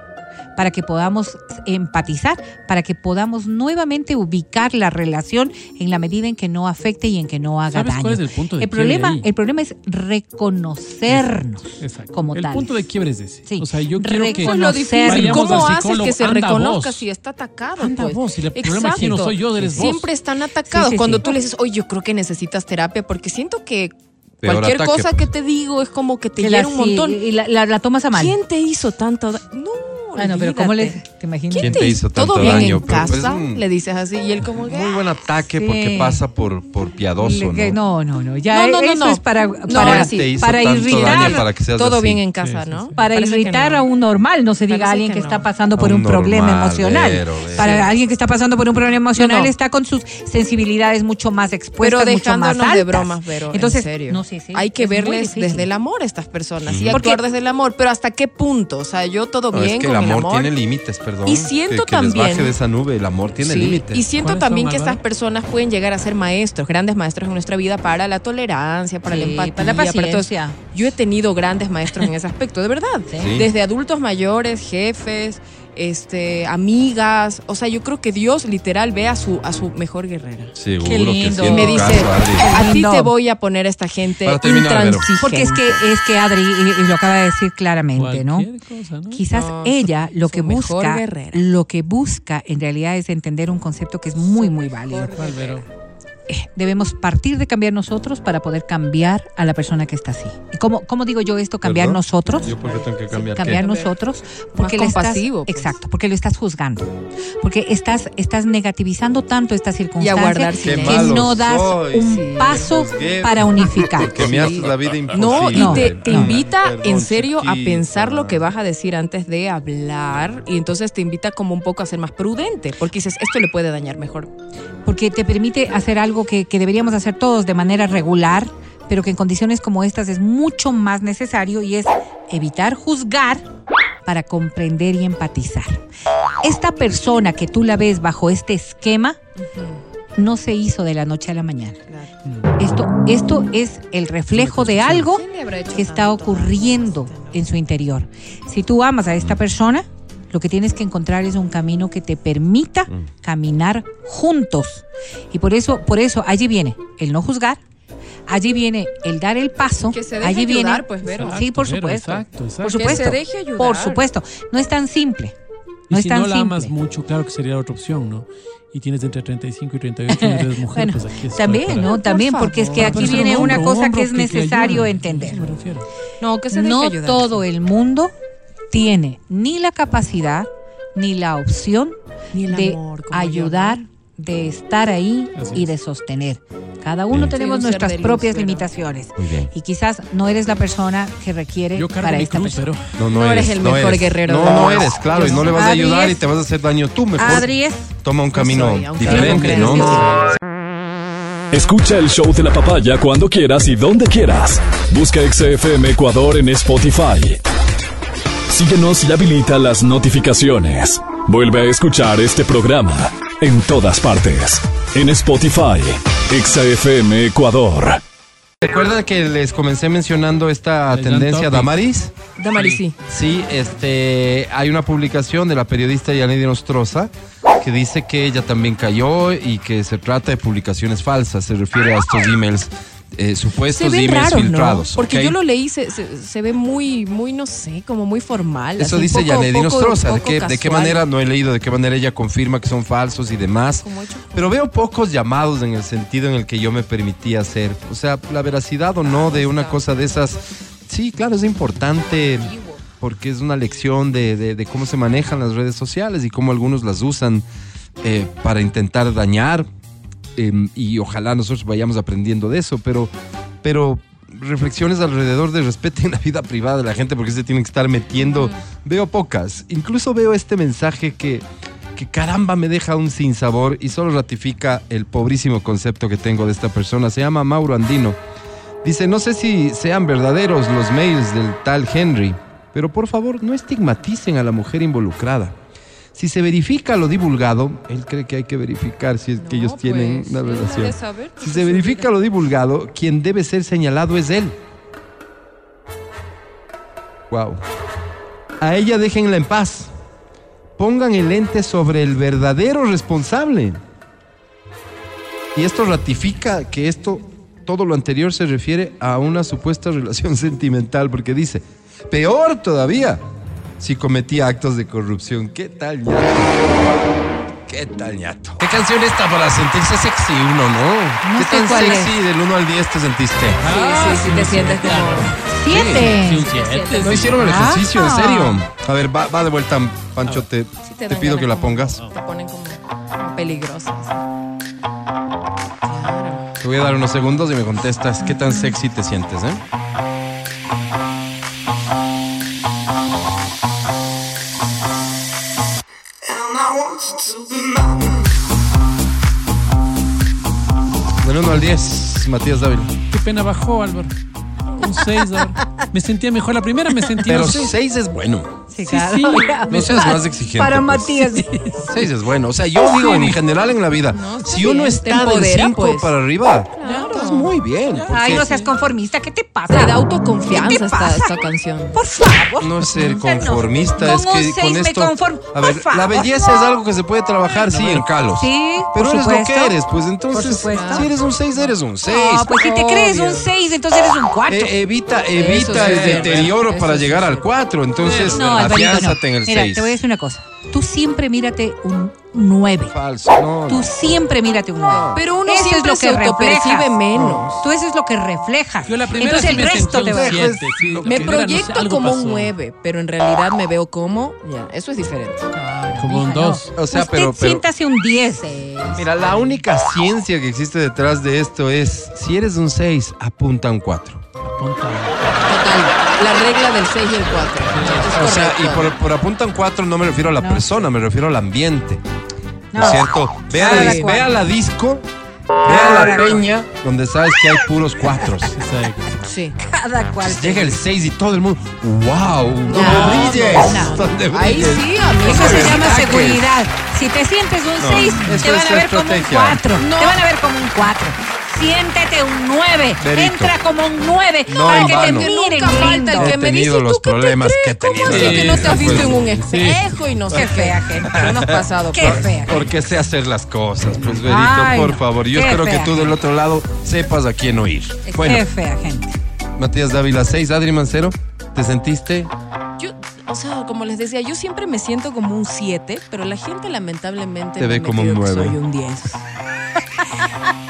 para que podamos empatizar, para que podamos nuevamente ubicar la relación en la medida en que no afecte y en que no haga ¿Sabes daño. cuál es el punto de el quiebre problema, ahí? el problema es reconocernos Exacto. como el tal. punto de quiebre es ese. Sí. O sea, yo quiero que es vayamos ¿Cómo al haces que se reconozca vos. si está atacado? Anda pues? vos, y el problema aquí no soy yo, eres vos. Siempre están atacados. Sí, sí, Cuando sí. tú le dices, oye, yo creo que necesitas terapia, porque siento que Peor cualquier ataque, cosa pues. que te digo es como que te Que hiera un montón. y la, la- la tomas a mal. ¿Quién te hizo tanto daño? No. Bueno, pero ¿cómo le te imaginas? ¿Quién te hizo ¿Todo bien daño? en pues, casa? Le dices así y él como que... Muy buen ataque Sí. porque pasa por, por piadoso, Le- ¿no? no, no, no, ya No, no, no, eso no. es para, para, ahora sí. Te hizo para tanto irritar, daño para que seas Todo así. bien en casa, Sí, ¿no? sí, para Parece irritar no. a un normal, no se diga Parece a alguien que que, no. está pasando por un un, problema emocional. Vero, Vero. Para alguien que está pasando por un problema emocional No, no. está con sus sensibilidades mucho más expuestas, Pero mucho más dejándonos altas. de bromas, pero Entonces, en serio. no, sí, sí, Hay que verles desde el amor a estas personas y actuar desde el amor, pero ¿hasta qué punto? O sea, yo todo bien el amor, el amor. tiene límites, perdón. Y siento que, que les también- baje de esa nube, el amor tiene Sí, límites. Y siento ¿Cuáles también que estas personas pueden llegar a ser maestros, grandes maestros en nuestra vida para la tolerancia, para la Sí, empatía, para la paciencia. Yo he tenido grandes maestros en ese aspecto, de verdad. Sí. Desde adultos mayores, jefes, este, amigas. O sea, yo creo que Dios literal ve a su, a su mejor guerrera. Seguro Qué que lindo. sí. Y en me dice, caso, a ti te voy a poner esta gente intransigente. Porque es que, es que Adri, y, y lo acaba de decir claramente, ¿no? Cualquier cosa, ¿no? Quizás No, ella lo que busca, guerrera. lo que busca en realidad es entender un concepto que es muy, muy válido. Debemos partir de cambiar nosotros para poder cambiar a la persona que está así. ¿Y cómo, cómo digo yo esto? Cambiar ¿Perdón? nosotros. Yo porque tengo que cambiar. cambiar nosotros porque Más le estás, compasivo, pues. exacto porque lo estás juzgando porque estás estás negativizando tanto esta circunstancia que no das soy, un sí. paso para unificar Porque me haces la vida imposible. No, y te, te invita Perdón, en serio a pensar lo que vas a decir antes de hablar y entonces te invita como un poco a ser más prudente porque dices, esto le puede dañar mejor. porque te permite hacer algo algo que, que deberíamos hacer todos de manera regular, pero que en condiciones como estas es mucho más necesario y es evitar juzgar para comprender y empatizar. Esta persona que tú la ves bajo este esquema no se hizo de la noche a la mañana. Esto, esto es el reflejo de algo ¿Quién le habrá hecho que está ocurriendo en su interior. Si tú amas a esta persona, lo que tienes que encontrar es un camino que te permita caminar juntos. Y por eso, por eso allí viene el no juzgar, allí viene el dar el paso, Que se deje allí viene ayudar, pues, Vero. Sí, por Vero, supuesto. exacto, exacto. Por Que supuesto. se deje ayudar. Por supuesto, no es tan simple. Y No es si tan no la simple. amas mucho, claro que sería otra opción, ¿no? Y tienes entre 35 y 38 años, eres mujer, Bueno, pues aquí también, para- ¿no? También, porque es que aquí viene una cosa que es que necesario ayude. entender. No, que se deje No ayudar, todo sí. el mundo tiene ni la capacidad ni la opción Ni de amor, como yo, ayudar, de estar ahí Así y es. de sostener. Cada uno Bien. tenemos un nuestras luz, propias pero- limitaciones. Muy bien. Y quizás no eres la persona que requiere Yo cargo para mi esta cruz, persona. pero No, no, No eres, eres el no mejor eres. guerrero No, no eres, claro, y no le vas a ayudar y te vas a hacer daño tú mejor. Adri es Toma un camino soy, diferente, no Escucha el show de la papaya cuando quieras y donde quieras. Busca XFM Ecuador en Spotify. Síguenos y habilita las notificaciones. Vuelve a escuchar este programa en todas partes. En Spotify, XFM Ecuador. ¿Recuerdan que les comencé mencionando esta El tendencia Damaris? Damaris, sí. Sí, este, hay una publicación de la periodista Yanedi Nostroza que dice que ella también cayó y que se trata de publicaciones falsas. Se refiere a estos emails, eh, Se supuestos ven emails raros, filtrados. ¿no? Porque yo lo leí, se, se, se ve muy, muy, no sé, como muy formal. Eso así, dice Yanedi Nostroza. ¿De ¿De qué manera? No he leído de qué manera ella confirma que son falsos y demás. Pero veo pocos llamados en el sentido en el que yo me permitía hacer. O sea, la veracidad o no de una cosa de esas. Sí, claro, es importante porque es una lección de, de- de cómo se manejan las redes sociales y cómo algunos las usan eh, para intentar dañar. Eh, y ojalá nosotros vayamos aprendiendo de eso, pero, pero reflexiones alrededor de respeten la vida privada de la gente porque se tienen que estar metiendo. Veo pocas. Incluso veo este mensaje que, que caramba me deja un sinsabor y solo ratifica el pobrísimo concepto que tengo de esta persona. Se llama Mauro Andino. Dice, no sé si sean verdaderos los mails del tal Henry, pero por favor no estigmaticen a la mujer involucrada. Si se verifica lo divulgado, él cree que hay que verificar si es que ellos tienen pues, una relación. Si se verifica lo divulgado, quien debe ser señalado es él. Wow. A ella déjenla en paz. Pongan el ente sobre el verdadero responsable. Y esto ratifica que esto, todo lo anterior se refiere a una supuesta relación sentimental, porque dice, peor todavía, si cometía actos de corrupción. ¿Qué tal, ñato? ¿Qué tal, ñato? ¿Qué canción esta para sentirse sexy uno, no? No ¿Qué sé tan cuál sexy del 1 al 10 te sentiste? Sí, sí, sí, te sientes como... siete. Sí, un siete. No hicieron el ejercicio, en Ah. serio. A ver, va, va de vuelta, Pancho, te, Sí te te dan pido que la pongas. Te ponen como peligrosas. Te voy a dar unos segundos y me contestas qué tan sexy te sientes, ¿eh? Del 1 al 10, Matías Dávila. Qué pena bajó, Álvaro. Un 6, Me sentía mejor. La primera me sentía Pero un 6. 6 es bueno. Sí, Sí, claro. sí. No seas más exigente. Para pues. Matías. 6 es bueno. O sea, yo digo en general en la vida, No, está si uno bien. Te está del empodera, 5 pues. para arriba, Claro. Muy bien. Ay, no seas conformista. ¿Qué te pasa? Te da ¿Qué autoconfianza te esta, pasa? esta canción. Por favor. No ser no. conformista, Con es que un seis con me esto. conformo. A Por ver, la favor. belleza es algo que se puede trabajar, sí, en calos. Sí, Pero por eres lo que eres, pues entonces, Por supuesto. si eres un 6, eres un 6. No, pues si te crees un 6, entonces eres un 4. Eh, evita evita sí el deterioro Eso para sí llegar al cierto. 4. Entonces, no, no. afiánzate en el Mira, 6. te voy a decir una cosa. Tú siempre mírate un 9. Falso. No, Tú no. siempre mírate un 9. Pero uno Eso siempre es lo que se autopercibe reflejas. menos. Tú eso es lo que reflejas. Yo la primera Entonces sí el me resto te un va sí. Me no proyecto como pasó. un 9, pero en realidad me veo como... Ya, eso es diferente. Como un Hija, 2. O sea, Usted pero- pero- siéntase un 10. Mira, la única ciencia que existe detrás de esto es, si eres un 6, apunta a un 4. Ponta. Total, la regla del 6 y el 4. O sea, y por, por apunta un 4 no me refiero a la No. persona, me refiero al ambiente. ¿No No. es cierto? Ve a, Nada la, de acuerdo. ve a la disco Ve a la peña donde sabes que hay puros cuatros. Exacto. Sí. Cada cual. Llega el 6 y todo el mundo, wow, donde No, brilles, no. donde Ahí brilles. sí, amigo. Eso se llama seguridad. Si te sientes un No, 6, eso te van es a ver como un estrategia. 4. No. Te van a ver como un 4. Siéntete un 9. Verito. Entra como un 9 No, para que te miren Nunca falta el que He me dice, tenido ¿tú los qué te problemas crees? que he ¿Cómo así que no te has visto en un sí. espejo y no sé Qué fea gente. ¿Qué nos pasado? Qué por- fea. Porque sé hacer las cosas, pues Verito, Ay, por no. favor. Yo Qué espero que tú del otro lado sepas a quién oír. Bueno, Qué fea gente. Matías Dávila 6, Adri Mancero, ¿te sentiste? Yo, o sea, como les decía, yo siempre me siento como un 7, pero la gente lamentablemente Te me ve como un metido que nueve. Soy un 10.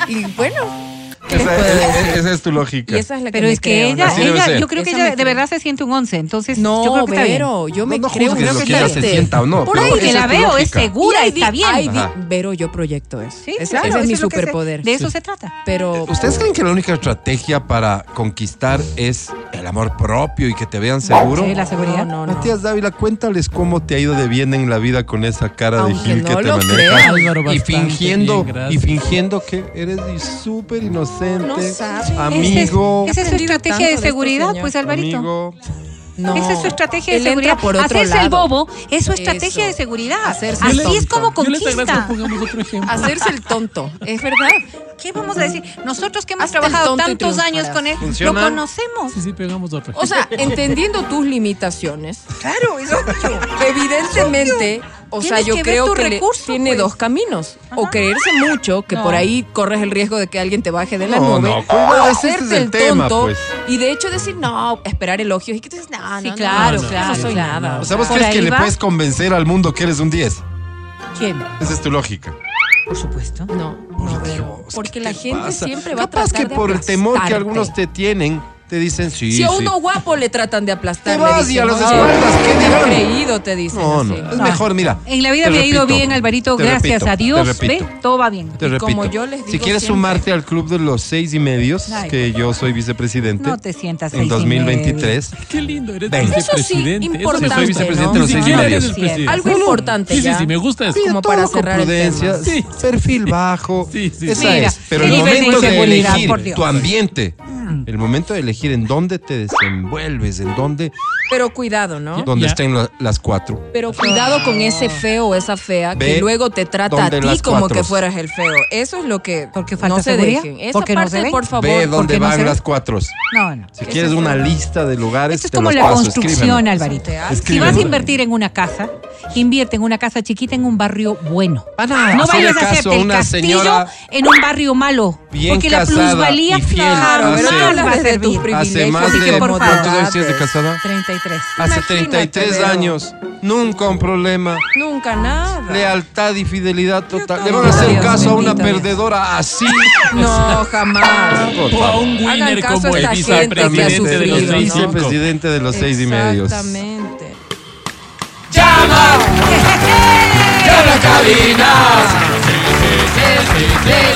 Y bueno, ¿qué les Esa, puedo esa- decir? esa es tu lógica. Y esa es la que Pero me es que creo, ella, ella yo creo que Esa ella de verdad se siente un 11. Entonces, No, yo creo que está bien. Vero, yo me No, no creo lo que ella se 7. sienta o no. Por ahí que la veo, es segura, está bien. Vero, yo proyecto eso. Sí, ese, claro, ese es mi superpoder. De eso se trata. Pero ¿Ustedes creen que la única estrategia para conquistar es el amor propio y que te vean seguro? Sí, la seguridad. no, no. Matías Dávila, cuéntales cómo te ha ido de bien en la vida con esa cara de Gil no que te maneja. Y fingiendo, bien, y fingiendo que eres súper inocente, No sabe. amigo, Esa es, es su estrategia de de seguridad, pues Alvarito. amigo. no. Esa es su estrategia de seguridad. por otro Hacerse el bobo es su estrategia Eso. de seguridad. Hacerse Así el es tonto. como conquista. Hacerse el tonto, es verdad. ¿Qué vamos a decir? Nosotros que hemos trabajado tantos años con él, ¿Funciona? lo conocemos. Sí, sí, pegamos otro O sea, entendiendo tus limitaciones, Claro, eso evidentemente, o sea, yo que creo que le- tiene pues. dos caminos. O creerse mucho, que No. por ahí corres el riesgo de que alguien te baje de la No, nube. no, o Ese es hacerte el el tema, tonto. pues. Y de hecho decir, no, esperar elogios. Y que tú dices, no, Sí, no, claro, no, no, claro, no soy nada. O sea, ¿vos Por crees que le puedes convencer al mundo que eres un 10? ¿Quién? Esa es tu lógica. Por supuesto. No, no, Vero, Dios, porque ¿qué la te gente pasa? siempre va a Capaz tratar que de por el temor que algunos te tienen, te dicen sí, Si a sí. uno guapo le tratan de aplastar, Te vas y a las "Oye, espaldas, ¿qué dirán?" creído, te dicen No, no, así. es mejor, mira. En la vida me ha ido bien, Alvarito, gracias repito, a Dios. ¿Ve? Todo va bien. te Y repito. como yo les si digo quieres siempre. sumarte al club de los seis y medios, Ay. que yo soy vicepresidente No te sientas en seis y 2023, Qué lindo, eres Venga. Eso sí, vicepresidente. Eso me importante, soy vicepresidente ¿no? de los seis y medios. Algo importante Sí, sí, sí, me gusta eso. Como para cerrar el prudencia, perfil bajo, Sí, sí, esa es. Pero el momento de elegir tu ambiente, el momento de elegir en dónde te desenvuelves, en dónde, Pero cuidado, ¿no? dónde Ya. estén la- las cuatro. Pero cuidado con ese feo o esa fea Ve que luego te trata a donde ti las como cuatros. que fueras el feo. Eso es lo que Porque falta no se seguridad. dejen. Esa Porque no parte, se ve. por favor. Ve dónde no van se ve? las cuatro. No, no. Si Ese quieres es una el- lista de lugares, Esto es te como los la paso, construcción, escríbeme. Alvarito. Si Escríbeme. vas a invertir en una casa, invierte en una casa chiquita en un barrio bueno. Ana, no hacerle vayas a caso hacerte a el una castillo señora en un barrio malo. bien porque la casada plusvalía y fiel. claro, no pero va a hablas de tus. Hace más de ¿cuántos años tienes de casada? 33. Hace Imagínate, 33 Vero. años. Nunca un problema. Nunca nada. Lealtad y fidelidad total. Le van a hacer Dios caso a una perdedora así. No, jamás. O a un winner como el vicepresidente de los seis ¿no? Vicepresidente de los seis y medios. Exactamente. ¡Llama cabina!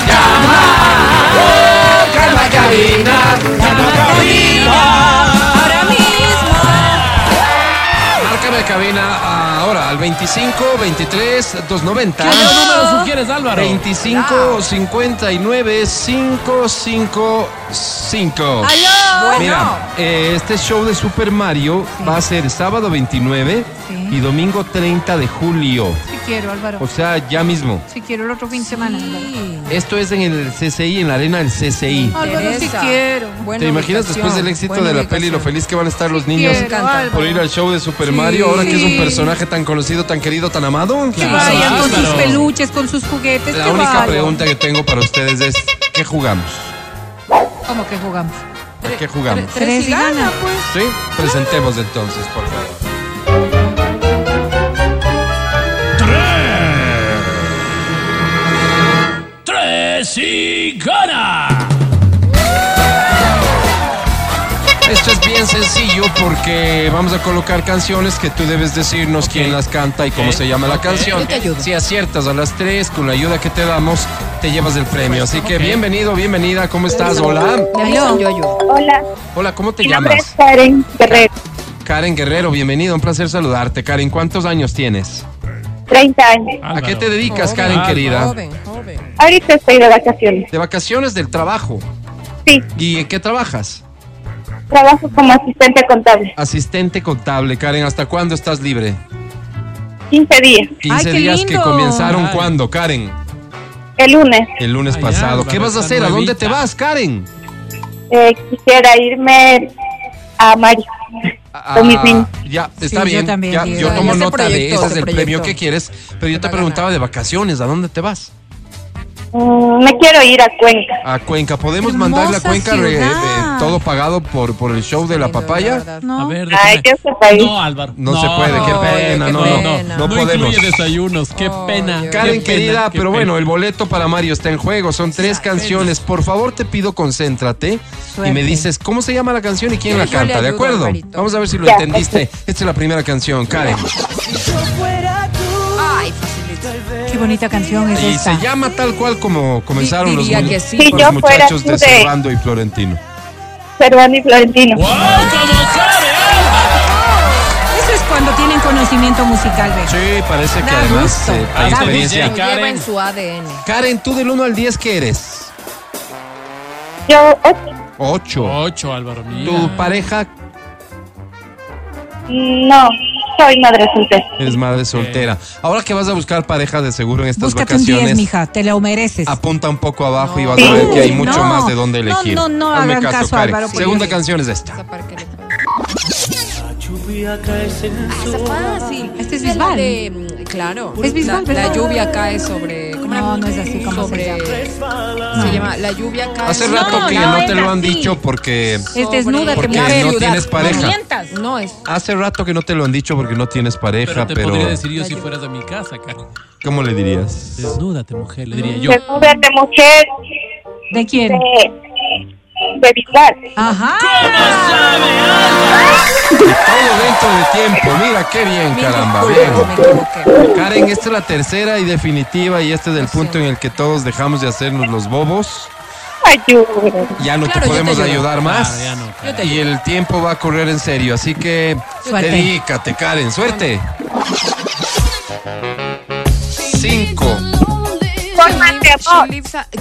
¡Llama cabina! ¡Llama cabina! Ahora mismo. Márcame cabina ahora al 25 23 290. ¿Qué número sugieres, Álvaro? 25 59 555. ¡Aló! Mira, eh, este show de Super Mario va a ser sábado 29 Sí. y domingo 30 de julio. Quiero, Álvaro. O sea, ya mismo. Sí quiero el otro fin de semana. Álvaro. Esto es en el CCI, en la arena del CCI. Álvaro, sí Interesa. quiero. Buena ¿Te imaginas ubicación, después del éxito de la peli lo feliz que van a estar los niños quiero, por ir al show de Super Sí. Mario ahora que es un personaje tan conocido, tan querido, tan amado? Que Claro, vayan con sus peluches, con sus juguetes. La única vayan. pregunta que tengo para ustedes es ¿qué jugamos? ¿Cómo que jugamos? ¿A qué jugamos? Tres Tres y gana. pues. Sí, presentemos entonces, por favor. ¡Tres y gana! Esto es bien sencillo porque vamos a colocar canciones que tú debes decirnos quién las canta y cómo se llama la canción. Si aciertas a las tres, con la ayuda que te damos, te llevas el premio. Así que bienvenido, bienvenida, ¿cómo estás? Hola. Hola, Hola, ¿cómo te mi nombre es llamas? Karen Guerrero, Karen Guerrero, bienvenido, un placer saludarte. Karen, ¿cuántos años tienes? 30 años. ¿A qué te dedicas, Karen, querida? Ahorita estoy de vacaciones. De vacaciones del trabajo. Sí, ¿Y en qué trabajas? trabajo como asistente contable. Asistente contable, Karen. ¿Hasta cuándo estás libre? 15 días. 15 qué días que comenzaron Ay. cuándo, Karen? El lunes El lunes Ay, pasado. ¿Qué vas a hacer? ¿A dónde te vas, Karen? eh, quisiera irme a niños. Ah, ya, está yo bien. también ya, digo. yo Ya tomo nota de ese es el premio que quieres, pero yo te preguntaba de vacaciones, ¿a dónde te vas? Mm, me quiero ir a Cuenca. A Cuenca. ¿Podemos mandarle a Cuenca re- ciudad. eh, todo pagado por, por el show de la papaya? No. A ver, Ay, déjame. qué ese país. No, Álvaro. No se puede, qué pena, qué no, pena. no, no, No podemos. incluye desayunos, qué Ay, pena. Dios. Karen, qué pena, querida, qué pero pena. bueno, el boleto para Mario está en juego. Son tres canciones. Por favor, te pido concéntrate y Suerte. me dices cómo se llama la canción y quién Yo la le canta, ¿de ayudo, acuerdo? Alvarito. Vamos a ver si lo Ya, entendiste. Esta es la primera canción, Karen. Ay. Qué bonita canción es Y esta. se llama tal cual como comenzaron los, que sí. Si los muchachos de Servando y Florentino. Servando y Florentino. ¡Wow! Eso es cuando tienen conocimiento musical, ¿ves? Sí, parece que Da además gusto, eh, da hay gusto. experiencia. Lleva Karen. en su ADN. Karen, tú del 1 al 10, ¿qué eres? Yo, ocho. 8. Ocho, Álvaro. Mira. ¿Tu pareja no, soy madre soltera. eres madre soltera? Ahora que vas a buscar pareja de seguro en estas Búscate un 10, vacaciones, mija, te lo mereces. apunta un poco abajo y No. vas a ver que hay mucho No, más de dónde no, elegir. no, no Hazme hagan caso, Karen. Álvaro, Segunda canción es esta. Ah, esa fácil. Este es Bisbal. de, mm, claro. Es Bisbal, la, la ¿verdad? lluvia cae sobre. No, no es así, ¿cómo se sobre, llama? Se llama La lluvia cae Hace rato No, que no te lo han así. dicho porque Es desnúdate, Porque mujer. no ciudad. tienes pareja. No mientas. No es. hace rato que no te lo han dicho porque no tienes pareja, Pero te pero, podría decir yo si fueras a mi casa, Karen. ¿cómo le dirías? Desnúdate, mujer, le diría yo. Desnuda de mujer ¿De quién? de, de Bisbal. Ajá. Todo dentro de tiempo, mira qué bien, Me caramba, bien. Karen, esta es la tercera y definitiva y este es el punto en el que todos dejamos de hacernos los bobos. Ayúdame. Ya no Claro, te podemos ayudar más. Claro, ya no, y el tiempo va a correr en serio, así que Suerte. dedícate, Karen, suerte. Cinco. Formas de amor.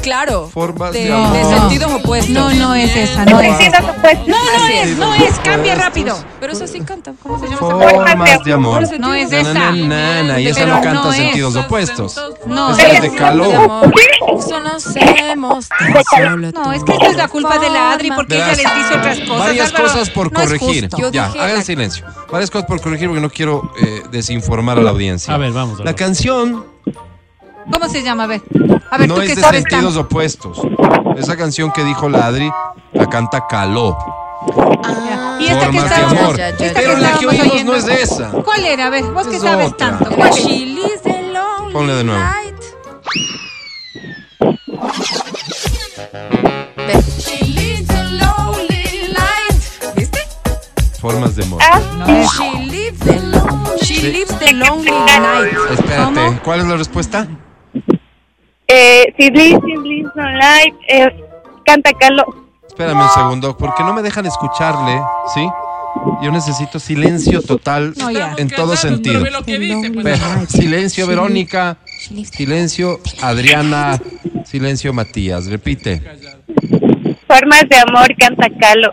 Claro. Formas de, de amor. de sentidos opuestos. No, no es esa, no es. Opuestos. No, no es, no es, cambia rápido. Pero eso sí canta. ¿Cómo se llama? Formas de amor. No es Na, na, esa. na, na, y esa no canta no es. sentidos opuestos. No, Esa es de calor. amor. Eso no hacemos tan solo No, es que esto es la culpa de la Adri porque ella les dice otras cosas. Varias cosas por corregir. ya, hagan silencio. Varias cosas por corregir porque no quiero eh, desinformar a la audiencia. A ver, vamos. La canción ¿Cómo se llama? A ver. A ver, no tú es que de sabes sentidos tanto. opuestos. Esa canción que dijo la Adri la canta Caló. Ah, Y esta que Formas de estábamos, amor. ya, ya, esta Pero que la que oímos oyendo. no es esa. ¿Cuál era? A ver, vos que Es sabes otra. tanto. Ponle de nuevo. night. Ve. She lives the lonely night. ¿Viste? Formas de amor. Ah, No. She lives the lonely, she lives the lonely night. Espérate, ¿Cómo? ¿cuál es la respuesta? Eh, eh, canta Carlos. Espérame un segundo, porque no me dejan escucharle, ¿sí? Yo necesito silencio total No, ya. en todo sentido. ve lo que dice, pues. Ve, Silencio Verónica, silencio Adriana, silencio Matías. Repite. Formas de amor, canta Carlos.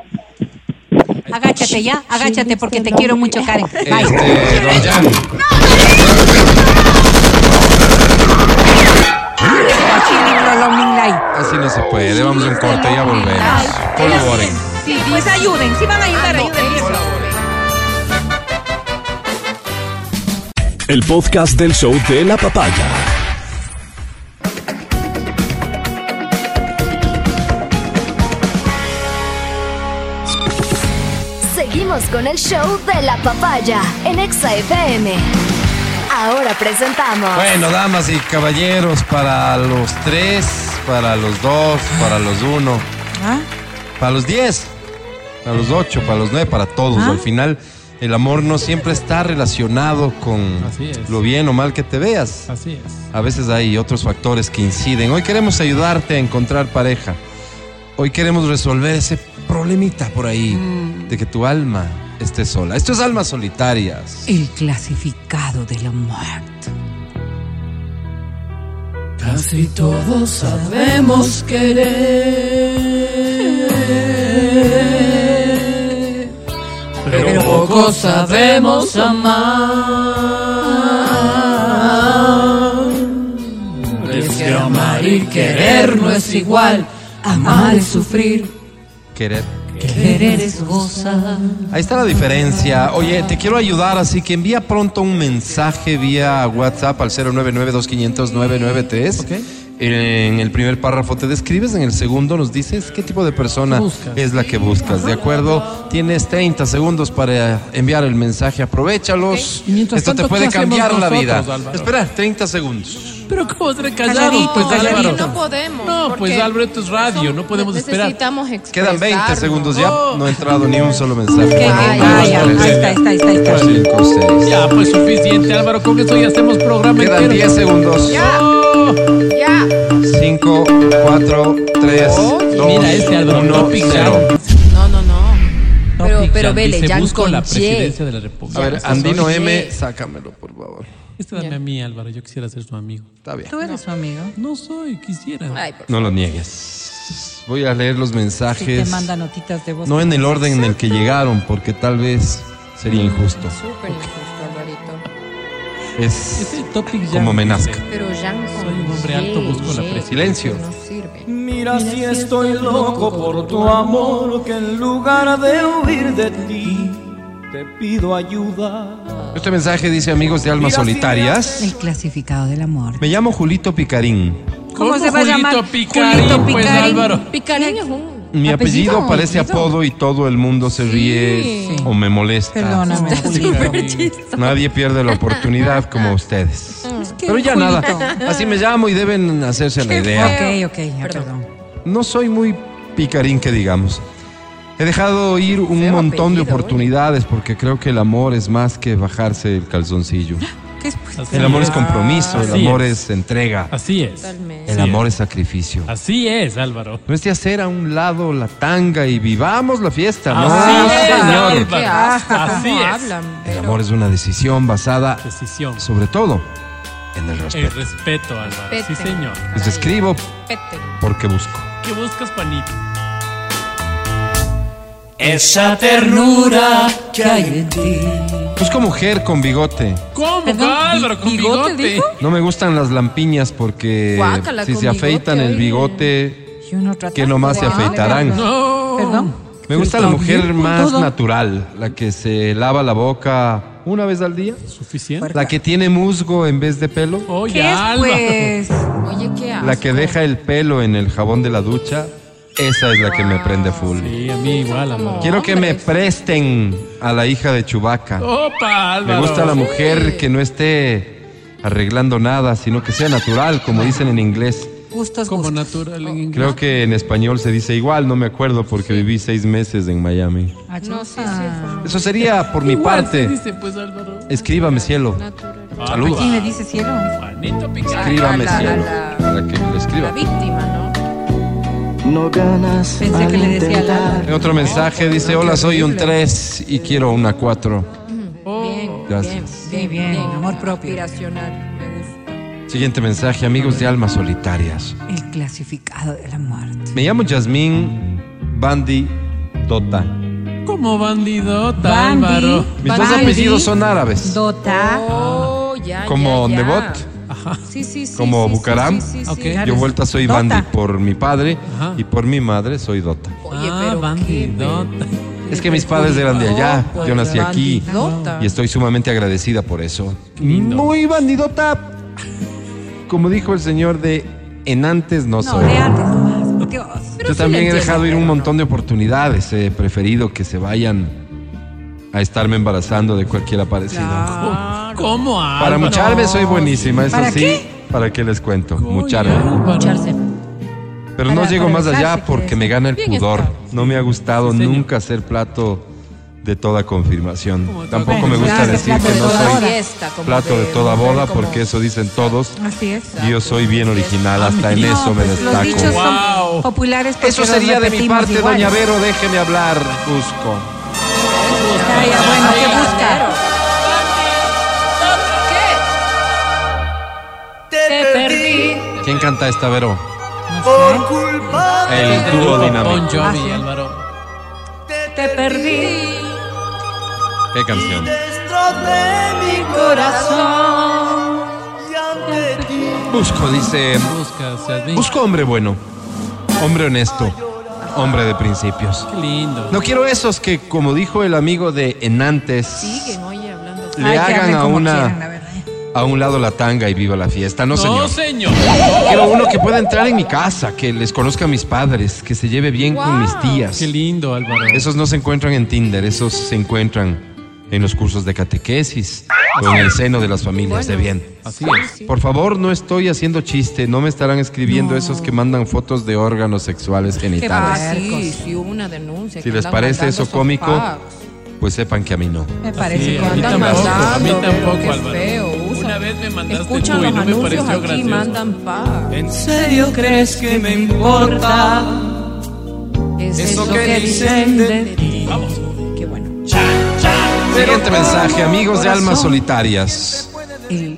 Agáchate ya, agáchate porque te quiero mucho, Karen. Bye. Este, así no se puede. Vamos a un corte, ya volvemos. Colaboren. Sí, pues ayuden, si van a ayudar, ayuden. El podcast del show de la papaya. Seguimos con el show de la papaya en Exa FM. Ahora presentamos. Bueno, damas y caballeros, para los tres, para los dos, para los uno, ¿Ah? para los diez, para los ocho, para los nueve, para todos. ¿Ah? Al final, el amor no siempre está relacionado con lo bien o mal que te veas. Así es. A veces hay otros factores que inciden. Hoy queremos ayudarte a encontrar pareja. Hoy queremos resolver ese problemita por ahí de que tu alma esté sola. Esto es Almas Solitarias. El clasificado de la muerte. Casi todos sabemos querer, pero pocos sabemos amar. Es que amar y querer no es igual, amar es sufrir, Querer. Querer es gozar. Ahí está la diferencia. Oye, te quiero ayudar, así que envía pronto un mensaje vía WhatsApp al 099-2500-993. En el primer párrafo te describes, en el segundo nos dices qué tipo de persona Buscas. es la que buscas, ¿de acuerdo? Tienes 30 segundos para enviar el mensaje, aprovechalos. Y mientras Esto te puede ¿qué hacemos cambiar la vida. Álvaro? Espera, 30 segundos. Pero ¿cómo callados? Calladito, Pues. Álvaro. No podemos. No, pues Álvaro, esto es radio, no podemos esperar. Necesitamos Quedan 20 expresarnos. segundos ya. Oh. No ha entrado ni un solo mensaje. Dos, ahí está, ahí está, ahí está, ahí está. cinco, seis. Ya, pues suficiente, Álvaro. Con eso ya hacemos programa Quedan entero. 10 segundos. Oh, Ya. 5, 4, 3, Oye, 2, mira ese Álvaro, 1, topic 0. jam. No, no, no. Pero, Topic pero Jam. vele, Dice, Jan busco con la Y. presidencia de la República. A ver, Andino soy- M, sácamelo, por favor. Este dame a mí, Álvaro. Yo quisiera ser su amigo. Está bien. Tú eres su amigo. No soy, quisiera. Ay, por No lo niegues. Voy a leer los Si te mensajes. manda notitas de voz. No en el orden en el que llegaron, porque tal vez sería injusto. Súper injusto. Es Ese topic ya. como menazca. Pero Jan con Soy un hombre alto, busco la presidencia. Silencio. No sirve. Mira si estoy loco por tu amor, que en lugar de huir de ti, te pido ayuda. Este mensaje dice amigos de almas solitarias. El clasificado del amor. Me llamo Julito Picarín. ¿Cómo se va a llamar? Julito Picarín, Julito pues, Picarín. Álvaro. Picarín es un. Mi apellido, ¿Apellido? parece ¿Apellido? apodo y todo el mundo se ríe Sí. o me molesta. Perdóname. Nadie pierde la oportunidad como ustedes. que, Pero ya Julito. nada. Así me llamo y deben hacerse la idea. Ok, ok, ya, Perdón. perdón. No soy muy picarín que digamos. He dejado ir un Feo montón de oportunidades porque creo que el amor es más que bajarse el calzoncillo. Pues? El amor es es. compromiso, el Así amor es. es entrega, Así es. Totalmente. el Así amor es. es sacrificio. Así es, Álvaro. No es de hacer a un lado la tanga y vivamos la fiesta, no, Así es, señor. Álvaro. Qué asco, Así cómo es. hablan. El pero- amor es una decisión basada, Decisión. sobre todo, en el El respeto. respeto, Álvaro. Sí, Respeten. señor. Les escribo Peten. porque busco. ¿Qué buscas, panito? Esa ternura que hay en ti. Busco mujer con bigote. ¿Cómo, Perdón, Álvaro? Con ¿bigote bigote. dijo? No me gustan las lampiñas porque Guácala, si con se bigote, afeitan el bigote, Y uno trata- que nomás se Guau. afeitarán. No. Perdón. Me gusta la mujer más todo. natural, la que se lava la boca una vez al día, ¿Suficiente? la que tiene musgo en vez de pelo, Oye, ¿Qué es, Álvaro. pues? Oye, qué la que deja el pelo en el jabón de la ducha, esa es la que me prende full. Sí, a mí igual, Álvaro. Quiero que me presten a la hija de Chubaca. Opa, Me Álvaro. gusta la mujer que no esté arreglando nada, sino que sea natural, como dicen en inglés. Gustos, Como gustos. natural en inglés. Creo que en español se dice igual, no me acuerdo porque viví seis meses en Miami. Ah, No, sí, sí. ah. Eso sería por mi Igual se parte. dice, pues, Álvaro. Escríbame, cielo. Natural. Ah, Saludos. ¿Quién le dice cielo? Juanito. Escríbame, A la- cielo. la- Para que le La escriba. víctima, ¿no? No ganas. Pensé que le decía la... En otro mensaje dice, hola, soy un 3 y quiero una 4. Bien, Gracias. bien, bien, amor propio. Aspiracional, me gusta. Siguiente mensaje, amigos de almas solitarias. El clasificado de la muerte. Me llamo Yasmín Bandi Dota. Como bandidota, Bandi. Álvaro. Mis dos apellidos son árabes. Dota. Oh, ya, Como ya, ya. Nebot. Sí, sí, sí. Como sí, Bucaram. Sí, sí. Yo vuelta soy Dota. Bandi por mi padre Ajá. y por mi madre soy Dota. Oye, ah, pero bandidota. Es que mis padres eran de allá, Oh, yo nací aquí bandidota. y estoy sumamente agradecida por eso. lindo. Muy bandidota. Como dijo el señor de en antes no No, soy. de antes nomás. Dios. Yo también he dejado ir un montón de oportunidades. He preferido que se vayan a estarme embarazando de cualquier aparecido. ¿Cómo, Álvaro? Para mucharme soy buenísima, eso ¿Para sí. qué? ¿Para qué les cuento? Mucharme. Echarse. Pero no llego más allá porque me gana el Bien pudor. está. No me ha gustado Sí, nunca ser plato de toda confirmación. Como Tampoco todo- me gusta decir que de no soy. Fiesta, plato de toda boda como- porque eso dicen todos. Así es. Y yo soy bien original, hasta en No, eso me pues los dichos destaco. Wow. son populares Eso los sería de mi parte, igual. doña Vero, déjeme hablar, Busco. Bueno, ¿qué busca? ¿Qué? Te perdí. ¿Quién canta esta, Vero? No sé. El dúo Bon dinámico. Jovi, Ah, sí. Álvaro. Te perdí. ¿Qué canción? Busco, dice. Busca, o sea, di- Busco hombre bueno, hombre honesto, hombre de principios. Qué lindo. No quiero esos que, como dijo el amigo de Enantes, Siguen, oye, hablando. le Ay, que hagan hablen a como una quieran, la verdad. a un lado la tanga y viva la fiesta. No, No, señor. señor. Quiero uno que pueda entrar en mi casa, que les conozca a mis padres, que se lleve bien con mis tías. Qué lindo, Álvaro. Esos no se encuentran en Tinder, esos se encuentran en los cursos de catequesis o en el seno de las familias de bien. Así es. Por favor, no estoy haciendo chiste, no me estarán escribiendo esos que mandan fotos de órganos sexuales genitales. sí, sí, una denuncia. Si les parece mandando eso cómico, fax. pues sepan que a mí no. Me parece Sí, que a mí Andan tampoco, a mí mandando, tampoco, Álvaro. feo, Una vez me mandaste Escuchan tú y los no me pareció aquí, gracioso. mandan pa. ¿En serio crees que me importa Es eso que dicen de ti? Qué bueno. Siguiente mensaje, amigos de almas solitarias. el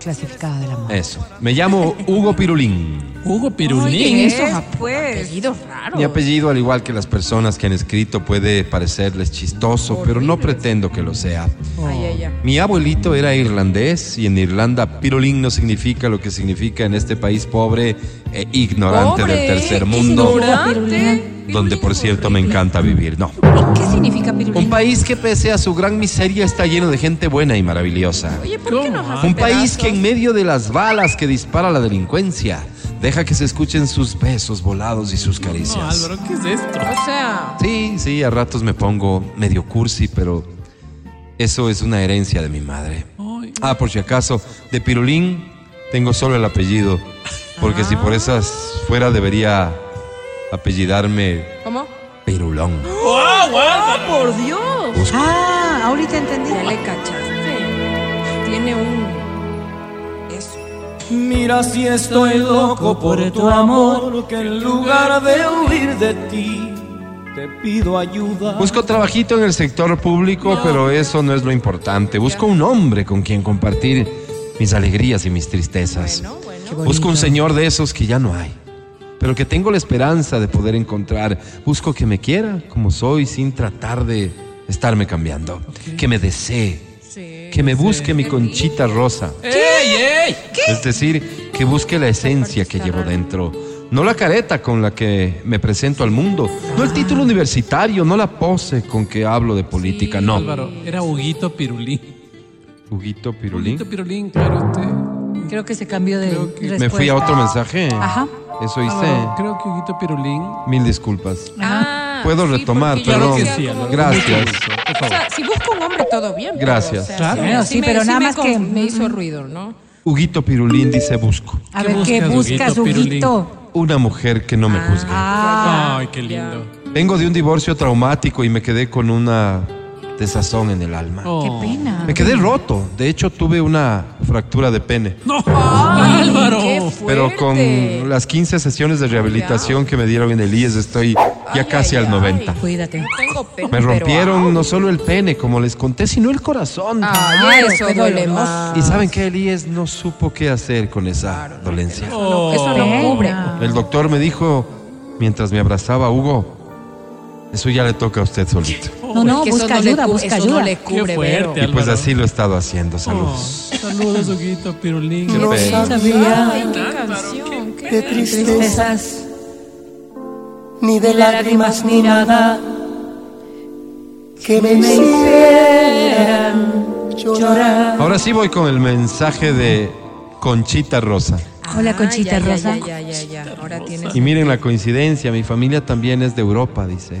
clasificado del amor. Eso. Me llamo Hugo Pirulín. Hugo Oye, Pirulín. esos ¿Qué? ap- Pues. apellidos raros. Mi apellido, al igual que las personas que han escrito, puede parecerles chistoso, pero no pretendo que lo sea. Ay, ay, ay. Mi abuelito era irlandés y en Irlanda pirulín no significa lo que significa en este país pobre e ignorante Pobre, del tercer mundo, ignorante. Donde por cierto me encanta vivir. No. ¿Qué significa pirulín? Un país que pese a su gran miseria está lleno de gente buena y maravillosa. Oye, ¿por qué nos hacen Un país que en medio de las balas que dispara la delincuencia, deja que se escuchen sus besos volados y sus caricias. No, Álvaro, ¿qué es esto? O sea, Sí, sí, a ratos me pongo medio cursi, pero eso es una herencia de mi madre. Ah, por si acaso, de Pirulín tengo solo el apellido, porque si por esas fuera debería apellidarme ¿cómo? Pirulón. ¡Guau, Álvaro! ¡Por Dios! Ah, ahorita entendí. Ya le cachaste. Tiene un. Eso. Mira si estoy loco por tu amor, que en lugar de huir de ti, te pido ayuda. Busco trabajito en el sector público, pero eso no es lo importante. Busco un hombre con quien compartir mis alegrías y mis tristezas. Bueno, bueno. Busco un señor de esos que ya no hay, pero que tengo la esperanza de poder encontrar. Busco que me quiera como soy sin tratar de estarme cambiando. Que me desee, Sí. que me busque mi conchita rosa. ¡Ey, ey! Es decir, que busque la esencia que llevo dentro. No la careta con la que me presento al mundo. No el título universitario, no la pose con que hablo de política, no. Álvaro, era Huguito Pirulín. Huguito Pirulín. Huguito Pirulín, claro. Este, Creo que se cambió de que- Me fui a otro mensaje. Ajá. Eso hice. Creo que Huguito Pirulín. Mil disculpas. Ah, Puedo sí, retomar, perdón. decía sí, como- Álvaro. Gracias. O sea, si busco un hombre, todo bien. pero, Gracias. o sea, Claro. sí, Bueno, sí, pero nada más que- Me hizo ruido, ¿no? Huguito Pirulín dice busco. A ¿Qué ver, ¿qué buscas? Huguito? Una mujer que no me juzgue. Ah, Ay, qué lindo. Vengo de un divorcio traumático y me quedé con una desazón en el alma. Oh. qué pena. Me quedé roto. De hecho, tuve una fractura de pene. ¡No! Ay, ¡Álvaro! qué Pero con las 15 sesiones de rehabilitación que me dieron en el IES estoy ya Ay, casi ay, al 90. Cuídate. No tengo pene, Me rompieron no solo el pene, como les conté, sino el corazón. Ay, Claro, eso qué duele más. Y saben que el IES no supo qué hacer con esa dolencia. Oh. Eso no cubre. El doctor me dijo, mientras me abrazaba, Hugo, eso ya le toca a usted solito. No, no, Que busca no le ayuda, busca ayuda. no le Qué cubre, Vero. fuerte, Y pues así lo he estado haciendo. Oh, Saludos. saludos, Huguito Pirulín. Qué pena. Sabía Ay, qué canción. de Qué tristezas, ni de lágrimas ni nada que me hicieran llorar. Ahora sí voy con el mensaje de Conchita Rosa. Hola, Ah, Conchita ya, Rosa. Ya, ya, ya, ya. Ahora tienes. Y miren la coincidencia, mi familia también es de Europa, dice.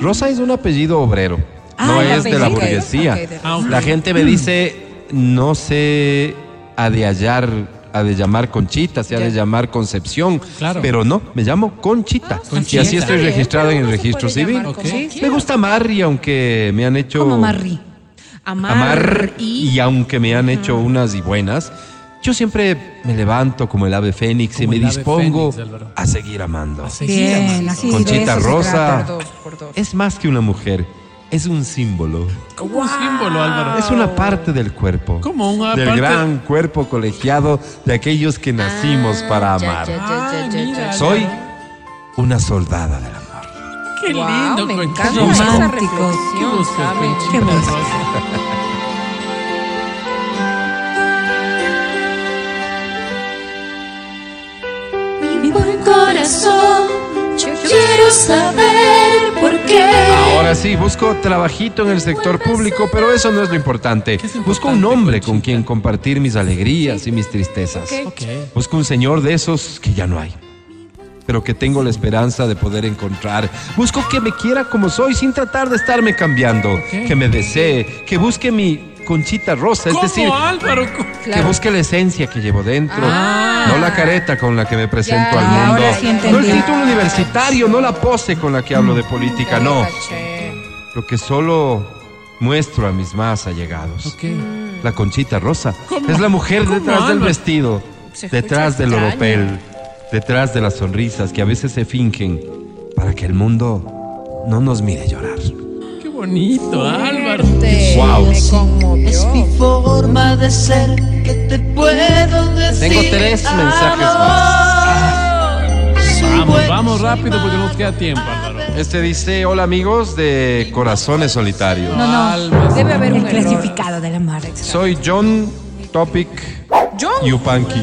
Rosa es un apellido obrero, Ah, no es de la burguesía. De- Ah. La gente me dice, no se ha de hallar, ha de llamar Conchita, se ha de llamar Concepción. Claro. Pero no, me llamo Conchita. Y Conchita. así estoy Está bien, registrado en el registro civil. Me gusta Marri, aunque me han hecho... Como Marri. Amar, amar y. y aunque me han hecho unas y buenas, yo siempre me levanto como el ave fénix y Como me el ave dispongo fénix, a seguir amando. Seguir Bien, amando. así de Conchita Rosa. Por dos, por dos. Es más que una mujer, es un símbolo. Como un símbolo, Álvaro. Es una parte del cuerpo. Como una del parte- gran cuerpo colegiado de aquellos que nacimos para amar. Ah, mira, Soy una soldada del amor. Qué Guau, lindo, me Conchita. encanta Qué esa reflexión, ¿Qué Qué corazón, yo quiero saber por qué. Ahora sí, busco trabajito en el sector público, pero eso no es lo importante. es importante, Busco un hombre con quien compartir mis alegrías y mis tristezas. Busco un señor de esos que ya no hay, pero que tengo la esperanza de poder encontrar. Busco que me quiera como soy sin tratar de estarme cambiando, que me desee, que busque mi conchita rosa, es ¿Cómo, decir, Álvaro? que busque la esencia que llevo dentro, Ah. no la careta con la que me presento Ya, al mundo, ahora sí no el título universitario, no la pose con la que hablo de política, no, Caché. lo que solo muestro a mis más allegados. Ok. La conchita rosa ¿Cómo? es la mujer ¿Cómo, detrás del vestido, detrás del oropel, detrás de las sonrisas que a veces se fingen para que el mundo no nos mire llorar. Qué bonito, Álvaro. Me Es mi forma de ser que te puedo decir. Tengo tres mensajes. Soy Vamos, vamos rápido porque nos queda tiempo, Álvaro. Este dice, hola amigos de Corazones Solitarios. No, no. Almas. Debe haber un clasificado de la madre. Soy John Topic John. Yupanqui.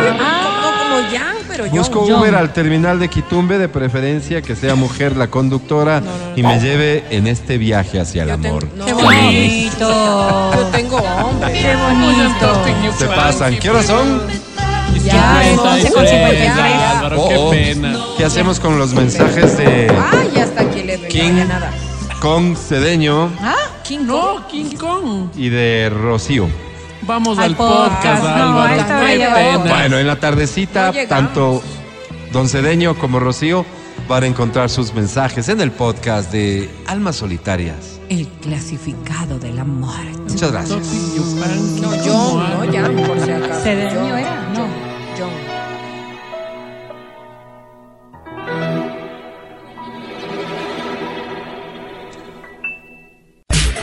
No como Jan, pero. Busco John. Uber al terminal de Quitumbe, de preferencia que sea mujer la conductora y me lleve en este viaje hacia el Yo tengo- amor. no, Qué bonito. Yo tengo hombre. Qué bonito. Se pasan. ¿Qué horas son? Ya, es 11 con 53. Álvaro, Oh, qué oh. pena. ¿Qué hacemos con los mensajes de Ay, hasta aquí le doy. Nada. con Cedeño King No, King Kong. y de Rocío? Vamos Al al podcast, podcast, no, Álvaro. ya. Bueno, en la tardecita, No tanto Don Cedeño como Rocío van a encontrar sus mensajes en el podcast de Almas Solitarias. El clasificado de la muerte. Muchas gracias. No, ¿Cómo, John, no? Jan, por si acaso. ¿Cedeño era? No. John.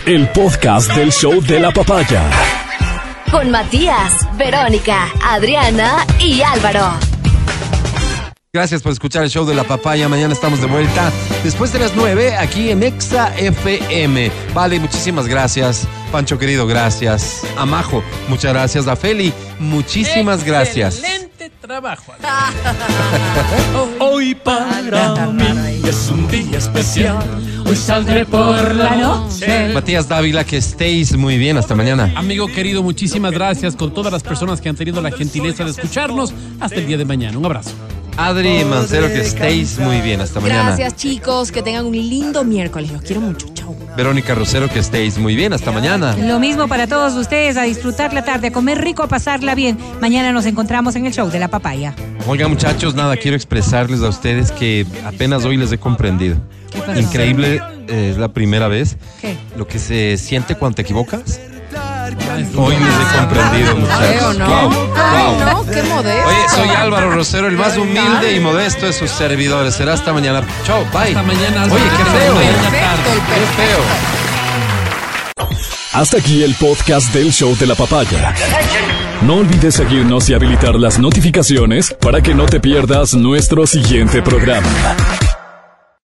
El podcast del show de la papaya. Con Matías, Verónica, Adriana y Álvaro. Gracias por escuchar el show de la papaya. Mañana estamos de vuelta después de las 9 aquí en Exa FM. Vale, muchísimas gracias. Pancho querido, gracias. Amajo, muchas gracias. A Feli, muchísimas gracias. Trabajo. Hoy para mí es un día especial. Hoy saldré por la noche. Matías Dávila, que estéis muy bien. Hasta mañana. Amigo querido, muchísimas gracias con todas las personas que han tenido la gentileza de escucharnos. Hasta el día de mañana. Un abrazo. Adri Mancero, que estéis muy bien. Hasta mañana. Gracias, chicos. Que tengan un lindo miércoles. Los quiero mucho. Chao. Verónica Rosero, que estéis muy bien. Hasta mañana. Lo mismo para todos ustedes, a disfrutar la tarde, a comer rico, a pasarla bien. Mañana nos encontramos en el show de la papaya. Oigan, muchachos, nada, quiero expresarles a ustedes que apenas hoy les he comprendido. ¿Qué pasó? Increíble, eh, es la primera vez. ¿Qué? Lo que se siente cuando te equivocas. Hoy les he comprendido, muchachos. ¿no? Wow, Ay, wow. no, qué modesto. Oye, soy Álvaro Rosero, el más humilde y modesto de sus servidores. Será hasta mañana. Chao, bye. Hasta mañana. Álvaro. Oye, qué feo. Perfecto. Qué feo. Hasta aquí el podcast del show de la papaya. No olvides seguirnos y habilitar las notificaciones para que no te pierdas nuestro siguiente programa.